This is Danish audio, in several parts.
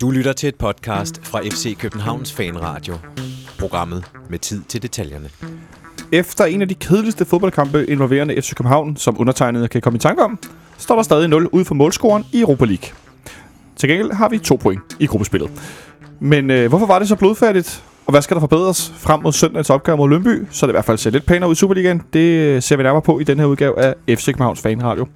Du lytter til et podcast fra FC Københavns Fanradio. Programmet med tid til detaljerne. Efter en af de kedeligste fodboldkampe involverende FC København, som undertegnede kan komme i tanke om, står der stadig 0 ud for målscoren i Europa League. Til gengæld har vi to point i gruppespillet. Men øh, hvorfor var det så blodfærdigt? Og hvad skal der forbedres frem mod søndagens opgave mod Lønby, så det i hvert fald ser lidt pænere ud i Superligaen? Det øh, ser vi nærmere på i den her udgave af FC Københavns Fanradio.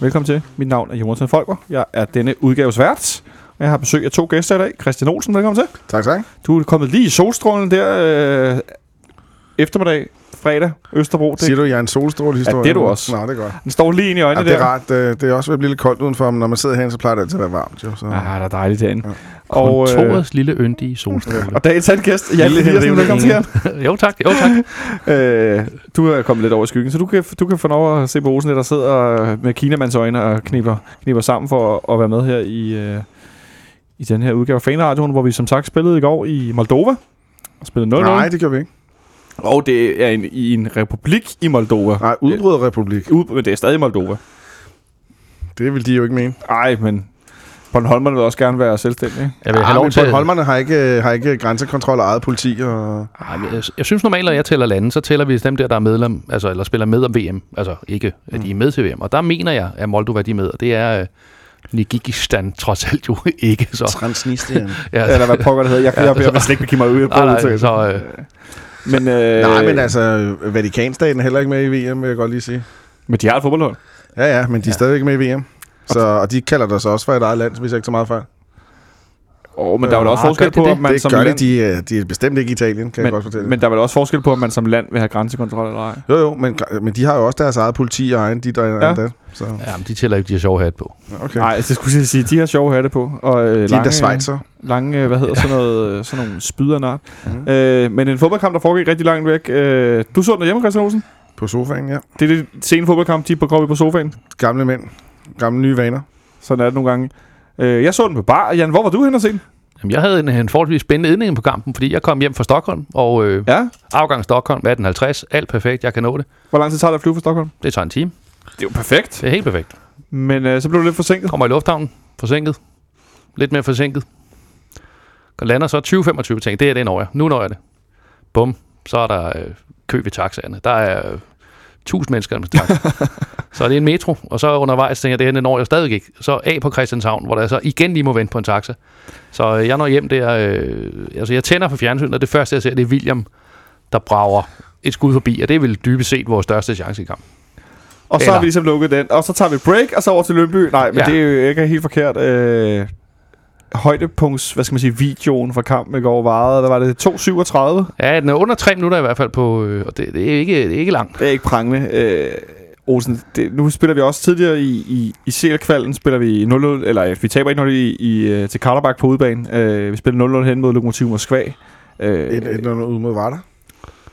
Velkommen til. Mit navn er Jonathan Folker. Jeg er denne udgaves vært. Jeg har besøg af to gæster i dag. Christian Olsen, velkommen til. Tak, tak. Du er kommet lige i solstrålen der øh, eftermiddag, fredag, Østerbro. Det, Siger du, at jeg er en solstråle-historie? Ja, det er du også. Nej, det er godt. den står lige ind i Ja, øjnene det er der. rart. Det, det er også ved at blive lidt koldt udenfor, men når man sidder herinde, så plejer det altid at være varmt. Jo, så. Ah, det er dejligt herinde. Ja. Og, øh, Kontorets lille yndige solstråle. og dagens gæst, Jan Lille Eliassen, Henrik velkommen til jo tak, jo tak. Øh, du er kommet lidt over i skyggen, så du kan, du kan få lov at se på Olsen, der sidder med kinamands øjne og kniber, kniber sammen for at, at være med her i, øh, i den her udgave af Fanradioen, hvor vi som sagt spillede i går i Moldova. Spillede 0-0. Nej, det gør vi ikke. Og det er en, i en republik i Moldova. Nej, udbryderrepublik. Ud, men det er stadig Moldova. Det vil de jo ikke mene. Ej, men Bornholmerne vil også gerne være selvstændige. Jeg vil have lov men til... Bornholmerne har ikke, har ikke grænsekontrol og eget politi. Og... Ej, jeg, jeg synes normalt, når jeg tæller lande, så tæller vi dem der, der er medlem, altså, eller spiller med om VM. Altså ikke, at de er med til VM. Og der mener jeg, at Moldova de er med, og det er uh, Nigigistan trods alt jo ikke. Så, Transnistrien. ja, Eller hvad pokker det hedder. Jeg, jeg, jeg, jeg vil slet ikke begive mig ud på nej, nej, så, øh, Men, øh, Nej, men altså, Vatikanstaten er heller ikke med i VM, vil jeg godt lige sige. men de har et fodboldhold. Ja, ja, men de er stadig ikke med i VM. Så, og de kalder der så også for et eget land, hvis jeg ikke så meget fejl. Åh, oh, men der er vel også Ah, forskel på, det? om man det som gør land... de, de, er- de er bestemt ikke i Italien, kan jeg godt Men, fortælle. men der er vel også forskel på, om man som land vil have grænsekontrol eller ej. jo, jo, men, men de har jo også deres eget politi og egen, de der Ja. ja. der. Så, ja, men de tæller ikke, de har sjove hat på. okay. Nej, det skulle jeg sige, de har sjove hatte på. Og, øh, de er der Schweizer. lange, øh, hvad hedder sådan noget, øh, sådan nogle spydernart. Mhm. Øh, men en fodboldkamp, der foregik rigtig langt væk. Øh, du så den hjemme, Christian Olsen? På sofaen, ja. Det er det sene fodboldkamp, de går vi på sofaen. Gamle mænd. Gamle nye vaner. Sådan er det nogle gange. Øh, jeg så den på bar. Jan, hvor var du hen og se den? Jamen, jeg havde en, en forholdsvis spændende indledning på kampen, fordi jeg kom hjem fra Stockholm, og øh, Ja. afgang Stockholm 18.50, alt perfekt, jeg kan nå det. Hvor lang tid tager det at flyve fra Stockholm? Det tager en time. Det er jo perfekt. Det er helt perfekt. Men øh, så blev du lidt forsinket. Kommer i lufthavnen, forsinket. Lidt mere forsinket. Og lander så 20-25 ting. Det er det når jeg. Nu når jeg det. Bum. Så er der øh, kø ved taxaerne. Der er øh, 1000 mennesker med taxa. så er det en metro. Og så undervejs tænker jeg, det her det når jeg stadig ikke. Så af på Christianshavn, hvor der så igen lige må vente på en taxa. Så øh, jeg når hjem der. Øh, altså jeg tænder på fjernsynet, og det første jeg ser, det er William, der brager et skud forbi. Og det er vel dybest set vores største chance i kamp. Og så Eller- har vi ligesom lukket den. Og så tager vi break, og så over til Lønby. Nej, men Ja. det er jo ikke helt forkert. Øh, højdepunkts, hvad skal man sige, videoen fra kampen i går varede, hvad var det, 2.37? Ja, den er under tre minutter i hvert fald på, øh, og det, det, er ikke, det er ikke langt. Det er ikke prangende. Øh, Olsen, det, nu spiller vi også tidligere i, i, i CL-kvalden, spiller vi 0-0, eller ja, vi taber 1-0 i, i, øh, til Karlabak på udebane. Øh, vi spiller 0-0 hen mod Lokomotiv Moskva. Øh, Et, et, noget ud mod Varder.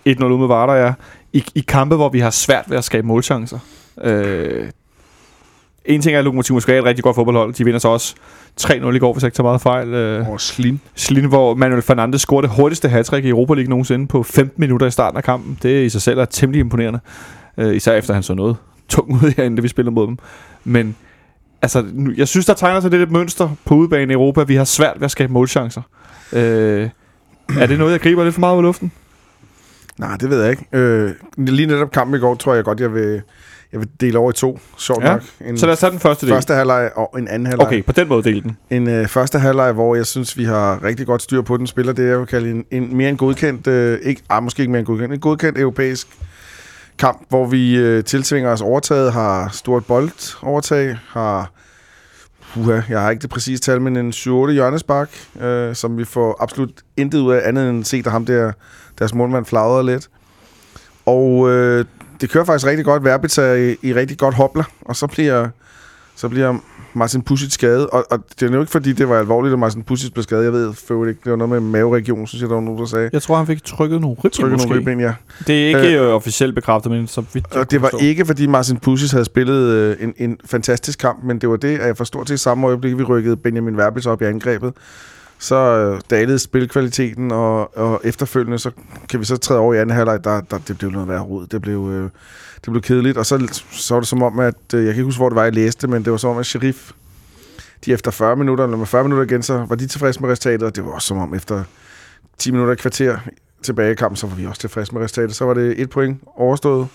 1-0 ud med Varder, ja. I, I kampe, hvor vi har svært ved at skabe målchancer. Øh, en ting er, at Lokomotiv Moskva er et rigtig godt fodboldhold. De vinder så også 3-0 i går, hvis jeg ikke tager meget fejl. Øh, Over Slim. Slin, hvor Manuel Fernandes scorede det hurtigste hattrick i Europa League nogensinde på 15 minutter i starten af kampen. Det i sig selv er temmelig imponerende. Øh, især efter han så noget tung ud herinde, da vi spillede mod dem. Men altså, nu, jeg synes, der tegner sig lidt et mønster på udebane i Europa. Vi har svært ved at skabe målchancer. Øh, er det noget, jeg griber lidt for meget ud af luften? Nej, det ved jeg ikke. Øh, lige netop kampen i går, tror jeg godt, jeg vil, jeg vil dele over i to. Sjovt Ja. nok. En Så lad os tage den første del. første halvleg og en anden halvleg. Okay, på den måde del den. En øh, første halvleg, hvor jeg synes, vi har rigtig godt styr på den spiller. Det jeg vil kalde en, en mere en godkendt, øh, ikke, ah, måske ikke mere en godkendt, en godkendt europæisk kamp, hvor vi øh, tilsvinger os overtaget, har stort boldovertag, har Uha, jeg har ikke det præcise tal, men en 7-8 hjørnespark, øh, som vi får absolut intet ud af, andet end at se, der ham der, deres målmand flagrede lidt. Og øh, det kører faktisk rigtig godt. Verbitz er i, i rigtig godt hopler, og så bliver, så bliver Martin Pusic skadet. Og, og det er jo ikke, fordi det var alvorligt, at Martin Pusic blev skadet. Jeg ved for ikke, det var noget med maveregionen, synes jeg, der var nogen, der sagde. Jeg tror, han fik trykket nogle ribben Trykket nogle ribben, ja. Det er ikke øh, officielt bekræftet, men så vidt jeg Og det var forstå. ikke, fordi Martin Pusic havde spillet øh, en, en fantastisk kamp, men det var det, at jeg forstår til samme øjeblik, vi rykkede Benjamin Verbitz op i angrebet. Så øh, dalede spilkvaliteten, og, og efterfølgende, så kan vi så træde over i anden halvleg, der, der, det blev noget værre rod. Det blev, øh, det blev kedeligt, og så, så var det som om, at, øh, jeg kan ikke huske, hvor det var, jeg læste, men det var som om, at Sheriff, de efter 40 minutter, eller med 40 minutter igen, så var de tilfredse med resultatet, og det var også som om efter 10 minutter i kvarter tilbage i kampen, så var vi også tilfredse med resultatet. Så var det et point overstået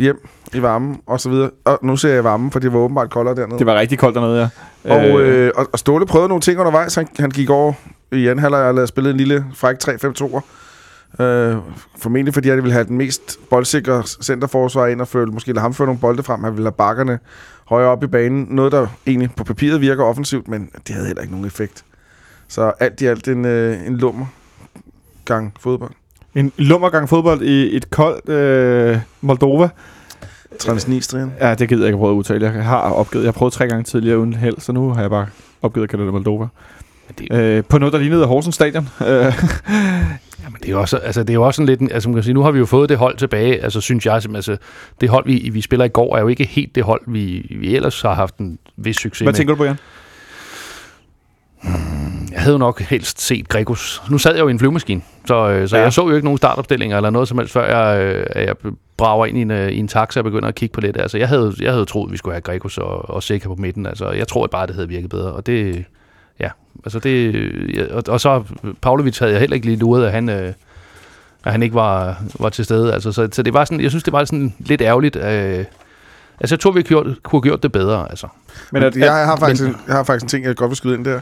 hjem i varmen, og så videre. Og nu ser jeg varmen, for det var åbenbart koldere dernede. Det var rigtig koldt dernede, ja. Og, øh, og, og Ståle prøvede nogle ting undervejs. Han, han gik over i anden halvleg og lavede spillet en lille fræk 3-5-2'er. Øh, formentlig fordi han ville have den mest boldsikre centerforsvar ind og føle, måske lade ham føre nogle bolde frem. Han ville have bakkerne højere op i banen. Noget, der egentlig på papiret virker offensivt, men det havde heller ikke nogen effekt. Så alt i alt en, øh, en lummer gang fodbold. En lummergang fodbold i et koldt øh, Moldova. Transnistrien. Ja, det gider jeg ikke prøve at udtale. Jeg har opgivet. Jeg har prøvet tre gange tidligere uden held, så nu har jeg bare opgivet at kalde det Moldova. Det, Øh, på noget, der lignede Horsens Stadion. Øh, Jamen, det er jo også, altså, det er jo også sådan lidt, en- altså, man kan sige, nu har vi jo fået det hold tilbage, altså, synes jeg, simpelthen, altså, det hold, vi, vi spiller i går, er jo ikke helt det hold, vi, vi ellers har haft en vis succes hvad med. tænker du på, Jan? Jeg havde jo nok helst set Gregos. Nu sad jeg jo i en flyvemaskine, så, øh, så Ja. jeg så jo ikke nogen startopstillinger eller noget som helst, før jeg, øh, at jeg brager ind i en, øh, i en taxa og begynder at kigge på lidt. Altså, jeg havde, jeg havde troet, vi skulle have Gregos og, og Seca på midten. Altså, jeg tror bare, det havde virket bedre, og det... Ja, altså det... Og, og så Pavlovic havde jeg heller ikke lige luret, at han... Øh, at han ikke var, var til stede. Altså, så, så det var sådan, jeg synes, det var sådan lidt ærgerligt. Øh, altså, jeg tror, vi gjort, kunne have gjort det bedre. Altså. Men at, jeg, har faktisk, men- en, jeg har faktisk en ting, jeg godt vil skyde ind der.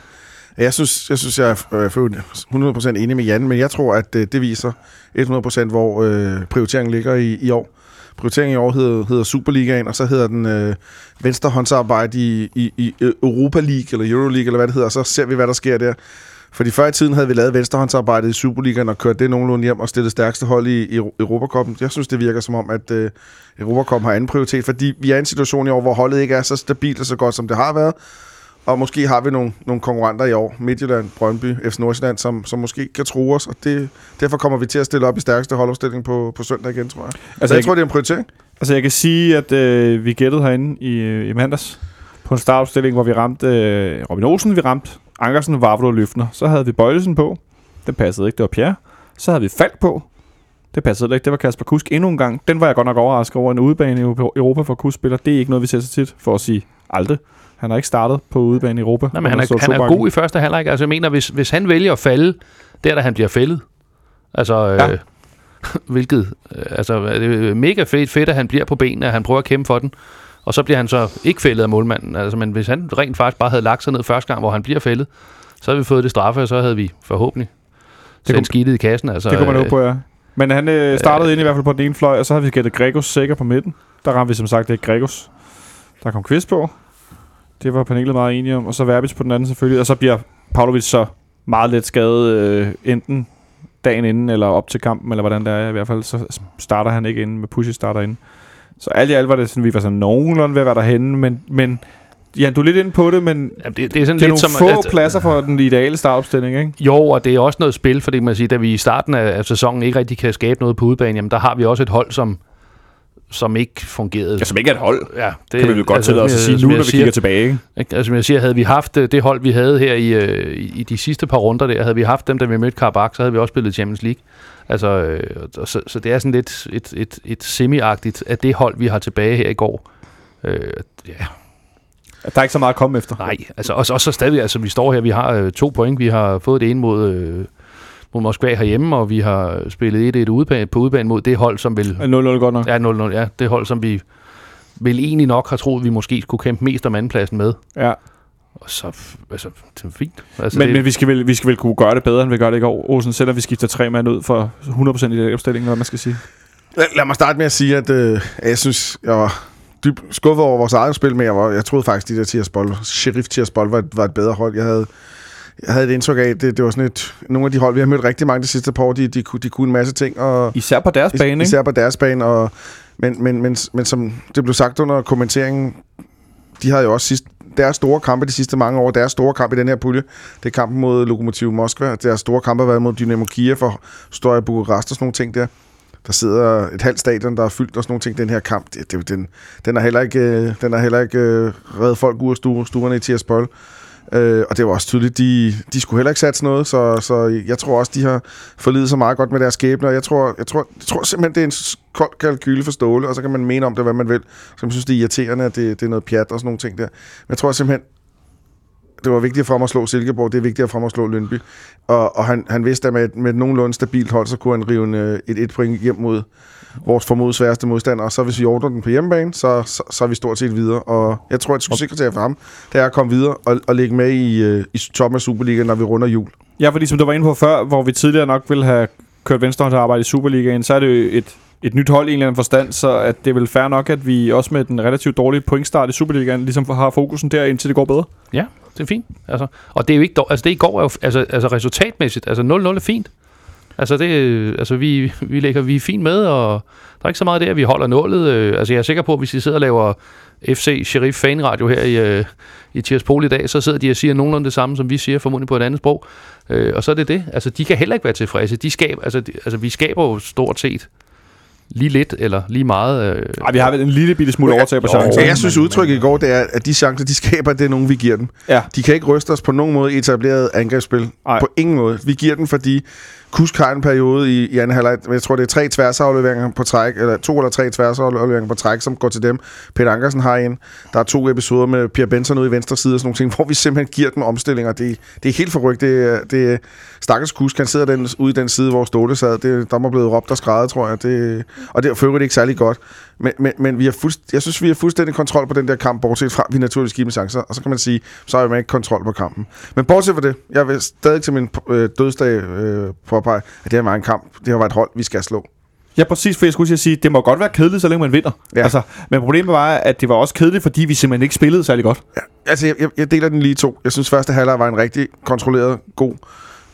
Jeg synes, jeg, synes, jeg er øh, 100% enig med Jan, men jeg tror, at øh, det viser 100% hvor øh, prioriteringen ligger i, i år. Prioriteringen i år hedder, hedder Superligaen, og så hedder den øh, venstrehåndsarbejde i, i, i øh, Europa League, eller Euroleague, eller hvad det hedder, og så ser vi, hvad der sker der. Fordi før i tiden havde vi lavet venstrehåndsarbejdet i Superligaen og kørt det nogenlunde hjem og stillet stærkeste hold i, i Europakoppen. Jeg synes, det virker som om, at øh, Europakoppen har anden prioritet, fordi vi er i en situation i år, hvor holdet ikke er så stabilt og så godt, som det har været. Og måske har vi nogle, nogle konkurrenter i år, Midtjylland, Brøndby, FC Nordsjælland, som, som måske kan tro os, og det, derfor kommer vi til at stille op i stærkeste holdopstilling på, på søndag igen, tror jeg. Altså, altså, jeg, jeg, tror, det er en prioritering. altså, jeg kan sige, at øh, vi gættede herinde i, øh, i mandags på en startopstilling, hvor vi ramte øh, Robin Olsen, vi ramte Ankersen, Vavlo og Løfner. Så havde vi Bøjlesen på. Det passede ikke, det var Pierre. Så havde vi Falk på. Det passede ikke, det var Kasper Kusk endnu en gang. Den var jeg godt nok overrasket over. En udebane i Europa for Kusk spiller, det er ikke noget, vi ser så tit, for at sige aldrig. Han har ikke startet på udebane i Europa. Nej, men han er, han er god i første halvleg. Altså, jeg mener, hvis, hvis han vælger at falde, der da han bliver fældet, altså, Ja. øh, hvilket, øh, altså, er det mega fedt, fedt, at han bliver på benene, at han prøver at kæmpe for den, og så bliver han så ikke fældet af målmanden. Altså, men hvis han rent faktisk bare havde lagt sig ned første gang, hvor han bliver fældet, så havde vi fået det straffe, og så havde vi forhåbentlig kunne- sendt skidtet i kassen. Altså, Det kunne man øh, på, ja. Men han øh, startede ind i hvert fald på den ene fløj, og så havde vi gættet Gregos sikker på midten. Der ramte vi som sagt ikke Gregos. Der kom quiz på. Det var panelet meget enige om. Og så Verbis på den anden selvfølgelig. Og så bliver Pavlovic så meget let skadet øh, enten dagen inden, eller op til kampen, eller hvordan det er i hvert fald. Så starter han ikke inden, med Pussy starter inden. Så alt i alt var det sådan, vi var sådan nogenlunde ved at være derhenne, men, men ja, du er lidt inde på det, men Jamen, det, det er sådan det er lidt nogle som... få pladser for den ideale startopstilling, ikke? Jo, og det er også noget spil, fordi man siger, da vi i starten af, af sæsonen ikke rigtig kan skabe noget på udebane, jamen der har vi også et hold, som, som ikke fungerede. Ja, som ikke er et hold. Ja, det kan vi vel godt altså, tillade os at sige nu, når vi siger, kigger tilbage, ikke? Altså, som jeg siger, havde vi haft øh, det hold, vi havde her i, øh, i i de sidste par runder der, havde vi haft dem, da vi mødte Karabakh, så havde vi også spillet Champions League. Altså, øh, så, så det er sådan lidt et, et, et semi-agtigt af det hold, vi har tilbage her i går. Øh, ja, der er ikke så meget at komme efter. nej, altså, og, og så stadig, altså, vi står her, vi har øh, to point, vi har fået det ene mod, øh, mod Moskva herhjemme, og vi har spillet 1-1 udebane, på udebane mod det hold, som vil 0-0 godt nok. Ja, 0-0, ja. Det hold, som vi vil egentlig nok har troet, vi måske skulle kæmpe mest om andenpladsen med. Ja. Og så, altså, det er fint. Altså, Men, det, men vi, skal vel, vi skal vel kunne gøre det bedre, end vi gør det i går. Olsen, selvom vi skifter tre mand ud for 100% i den opstilling, hvad man skal sige. Lad, lad mig starte med at sige, at øh, jeg synes, jeg var dybt skuffet over vores eget spil, men jeg, var, jeg troede faktisk, de der Tiraspol, Sheriff Tiraspol var, et- var et bedre hold. Jeg havde, jeg havde et indtryk af, at det, det var sådan et, nogle af de hold, vi har mødt rigtig mange de sidste par år, de, de, kunne- de kunne en masse ting, og Især på deres bane, ikke? især på deres bane, og, men, men, men, men som det blev sagt under kommenteringen, de har jo også sidst, deres store kampe de sidste mange år, deres store kamp i den her pulje, det er kampen mod Lokomotiv Moskva, deres store kampe har været mod Dynamo Kiev og Stoja Bukarest og sådan nogle ting der. Der sidder et halvt stadion, der er fyldt og sådan nogle ting. Den her kamp, det, det, den, den er heller ikke, øh, den er heller ikke øh, reddet folk ud af stue, stuerne i Tiraspol. Øh, og det var også tydeligt, de, de skulle heller ikke satse noget, så, så jeg tror også, de har forlidet sig meget godt med deres skæbne, og jeg tror, jeg tror, jeg tror simpelthen, det er en kold kalkyle for Ståle, og så kan man mene om det, hvad man vil. Så man synes, det er irriterende, at det, det er noget pjat og sådan nogle ting der. Men jeg tror simpelthen, det var vigtigt for ham at slå Silkeborg, det er vigtigt for ham at slå Lønby. Og, og han, han vidste, at med, et- med et nogenlunde stabilt hold, så kunne han rive en, øh, et et point hjem mod vores formodet sværeste modstander. Og så hvis vi ordner den på hjemmebane, så, så, så er vi stort set videre. Og jeg tror, at det skulle sikre for ham, det er at komme videre og, og ligge med i, øh, i toppen af Superligaen, når vi runder jul. Ja, fordi som du var inde på før, hvor vi tidligere nok ville have kørt venstrehåndsarbejde i Superligaen, så er det jo et, et nyt hold i en eller anden forstand, så at det er vel fair nok, at vi også med den relativt dårlige pointstart i Superligaen, ligesom har fokusen der, indtil det går bedre. Ja, det er fint. Altså, og det er jo ikke dår, altså det i går er jo, altså, altså resultatmæssigt, altså 0-0 er fint. Altså, det, altså vi, vi lægger vi er fint med, og der er ikke så meget der, at vi holder nålet. Øh, altså, jeg er sikker på, at hvis I sidder og laver FC Sheriff fanradio her i, øh, i Tierspol i dag, så sidder de og siger nogenlunde det samme, som vi siger, formodentlig på et andet sprog. Øh, og så er det det. Altså, de kan heller ikke være tilfredse. De skaber, altså, de, altså, vi skaber jo stort set lige lidt, eller lige meget. Øh, Ej, vi har vel en lille bitte smule overtag på chancen. Jeg synes, udtrykket i går, det er, at de chancer, de skaber, det er nogen, vi giver dem. Ja. De kan ikke ryste os på nogen måde i etableret angrebsspil. Ej. På ingen måde. Vi giver den, fordi Kusk har en periode i, i anden halvleg. Jeg tror, det er tre tværsafleveringer på træk, eller to eller tre tværsafleveringer på træk, som går til dem. Peter Ankersen har en. Der er to episoder med Pierre Benson ude i venstre side og sådan nogle ting, hvor vi simpelthen giver dem omstillinger. Det, det er helt forrygt. Det, det stakkels Kusk, han sidder den, ude i den side, hvor Ståle sad. Det, der må blevet råbt og skrevet, tror jeg. Det, og det er for ikke særlig godt. Men, men, men vi har fuldst, jeg synes, vi har fuldstændig kontrol på den der kamp, bortset fra, vi naturligvis giver dem chancer. Og så kan man sige, så har vi ikke kontrol på kampen. Men bortset fra det, jeg vil stadig til min øh, dødsdag øh, påpege, at det her var en kamp. Det her var et hold, vi skal slå. Ja, præcis, for jeg skulle sige, det må godt være kedeligt, så længe man vinder. Ja. Altså, men problemet var, at det var også kedeligt, fordi vi simpelthen ikke spillede særlig godt. Ja, altså, jeg, jeg, deler den lige to. Jeg synes, første halvleg var en rigtig kontrolleret, god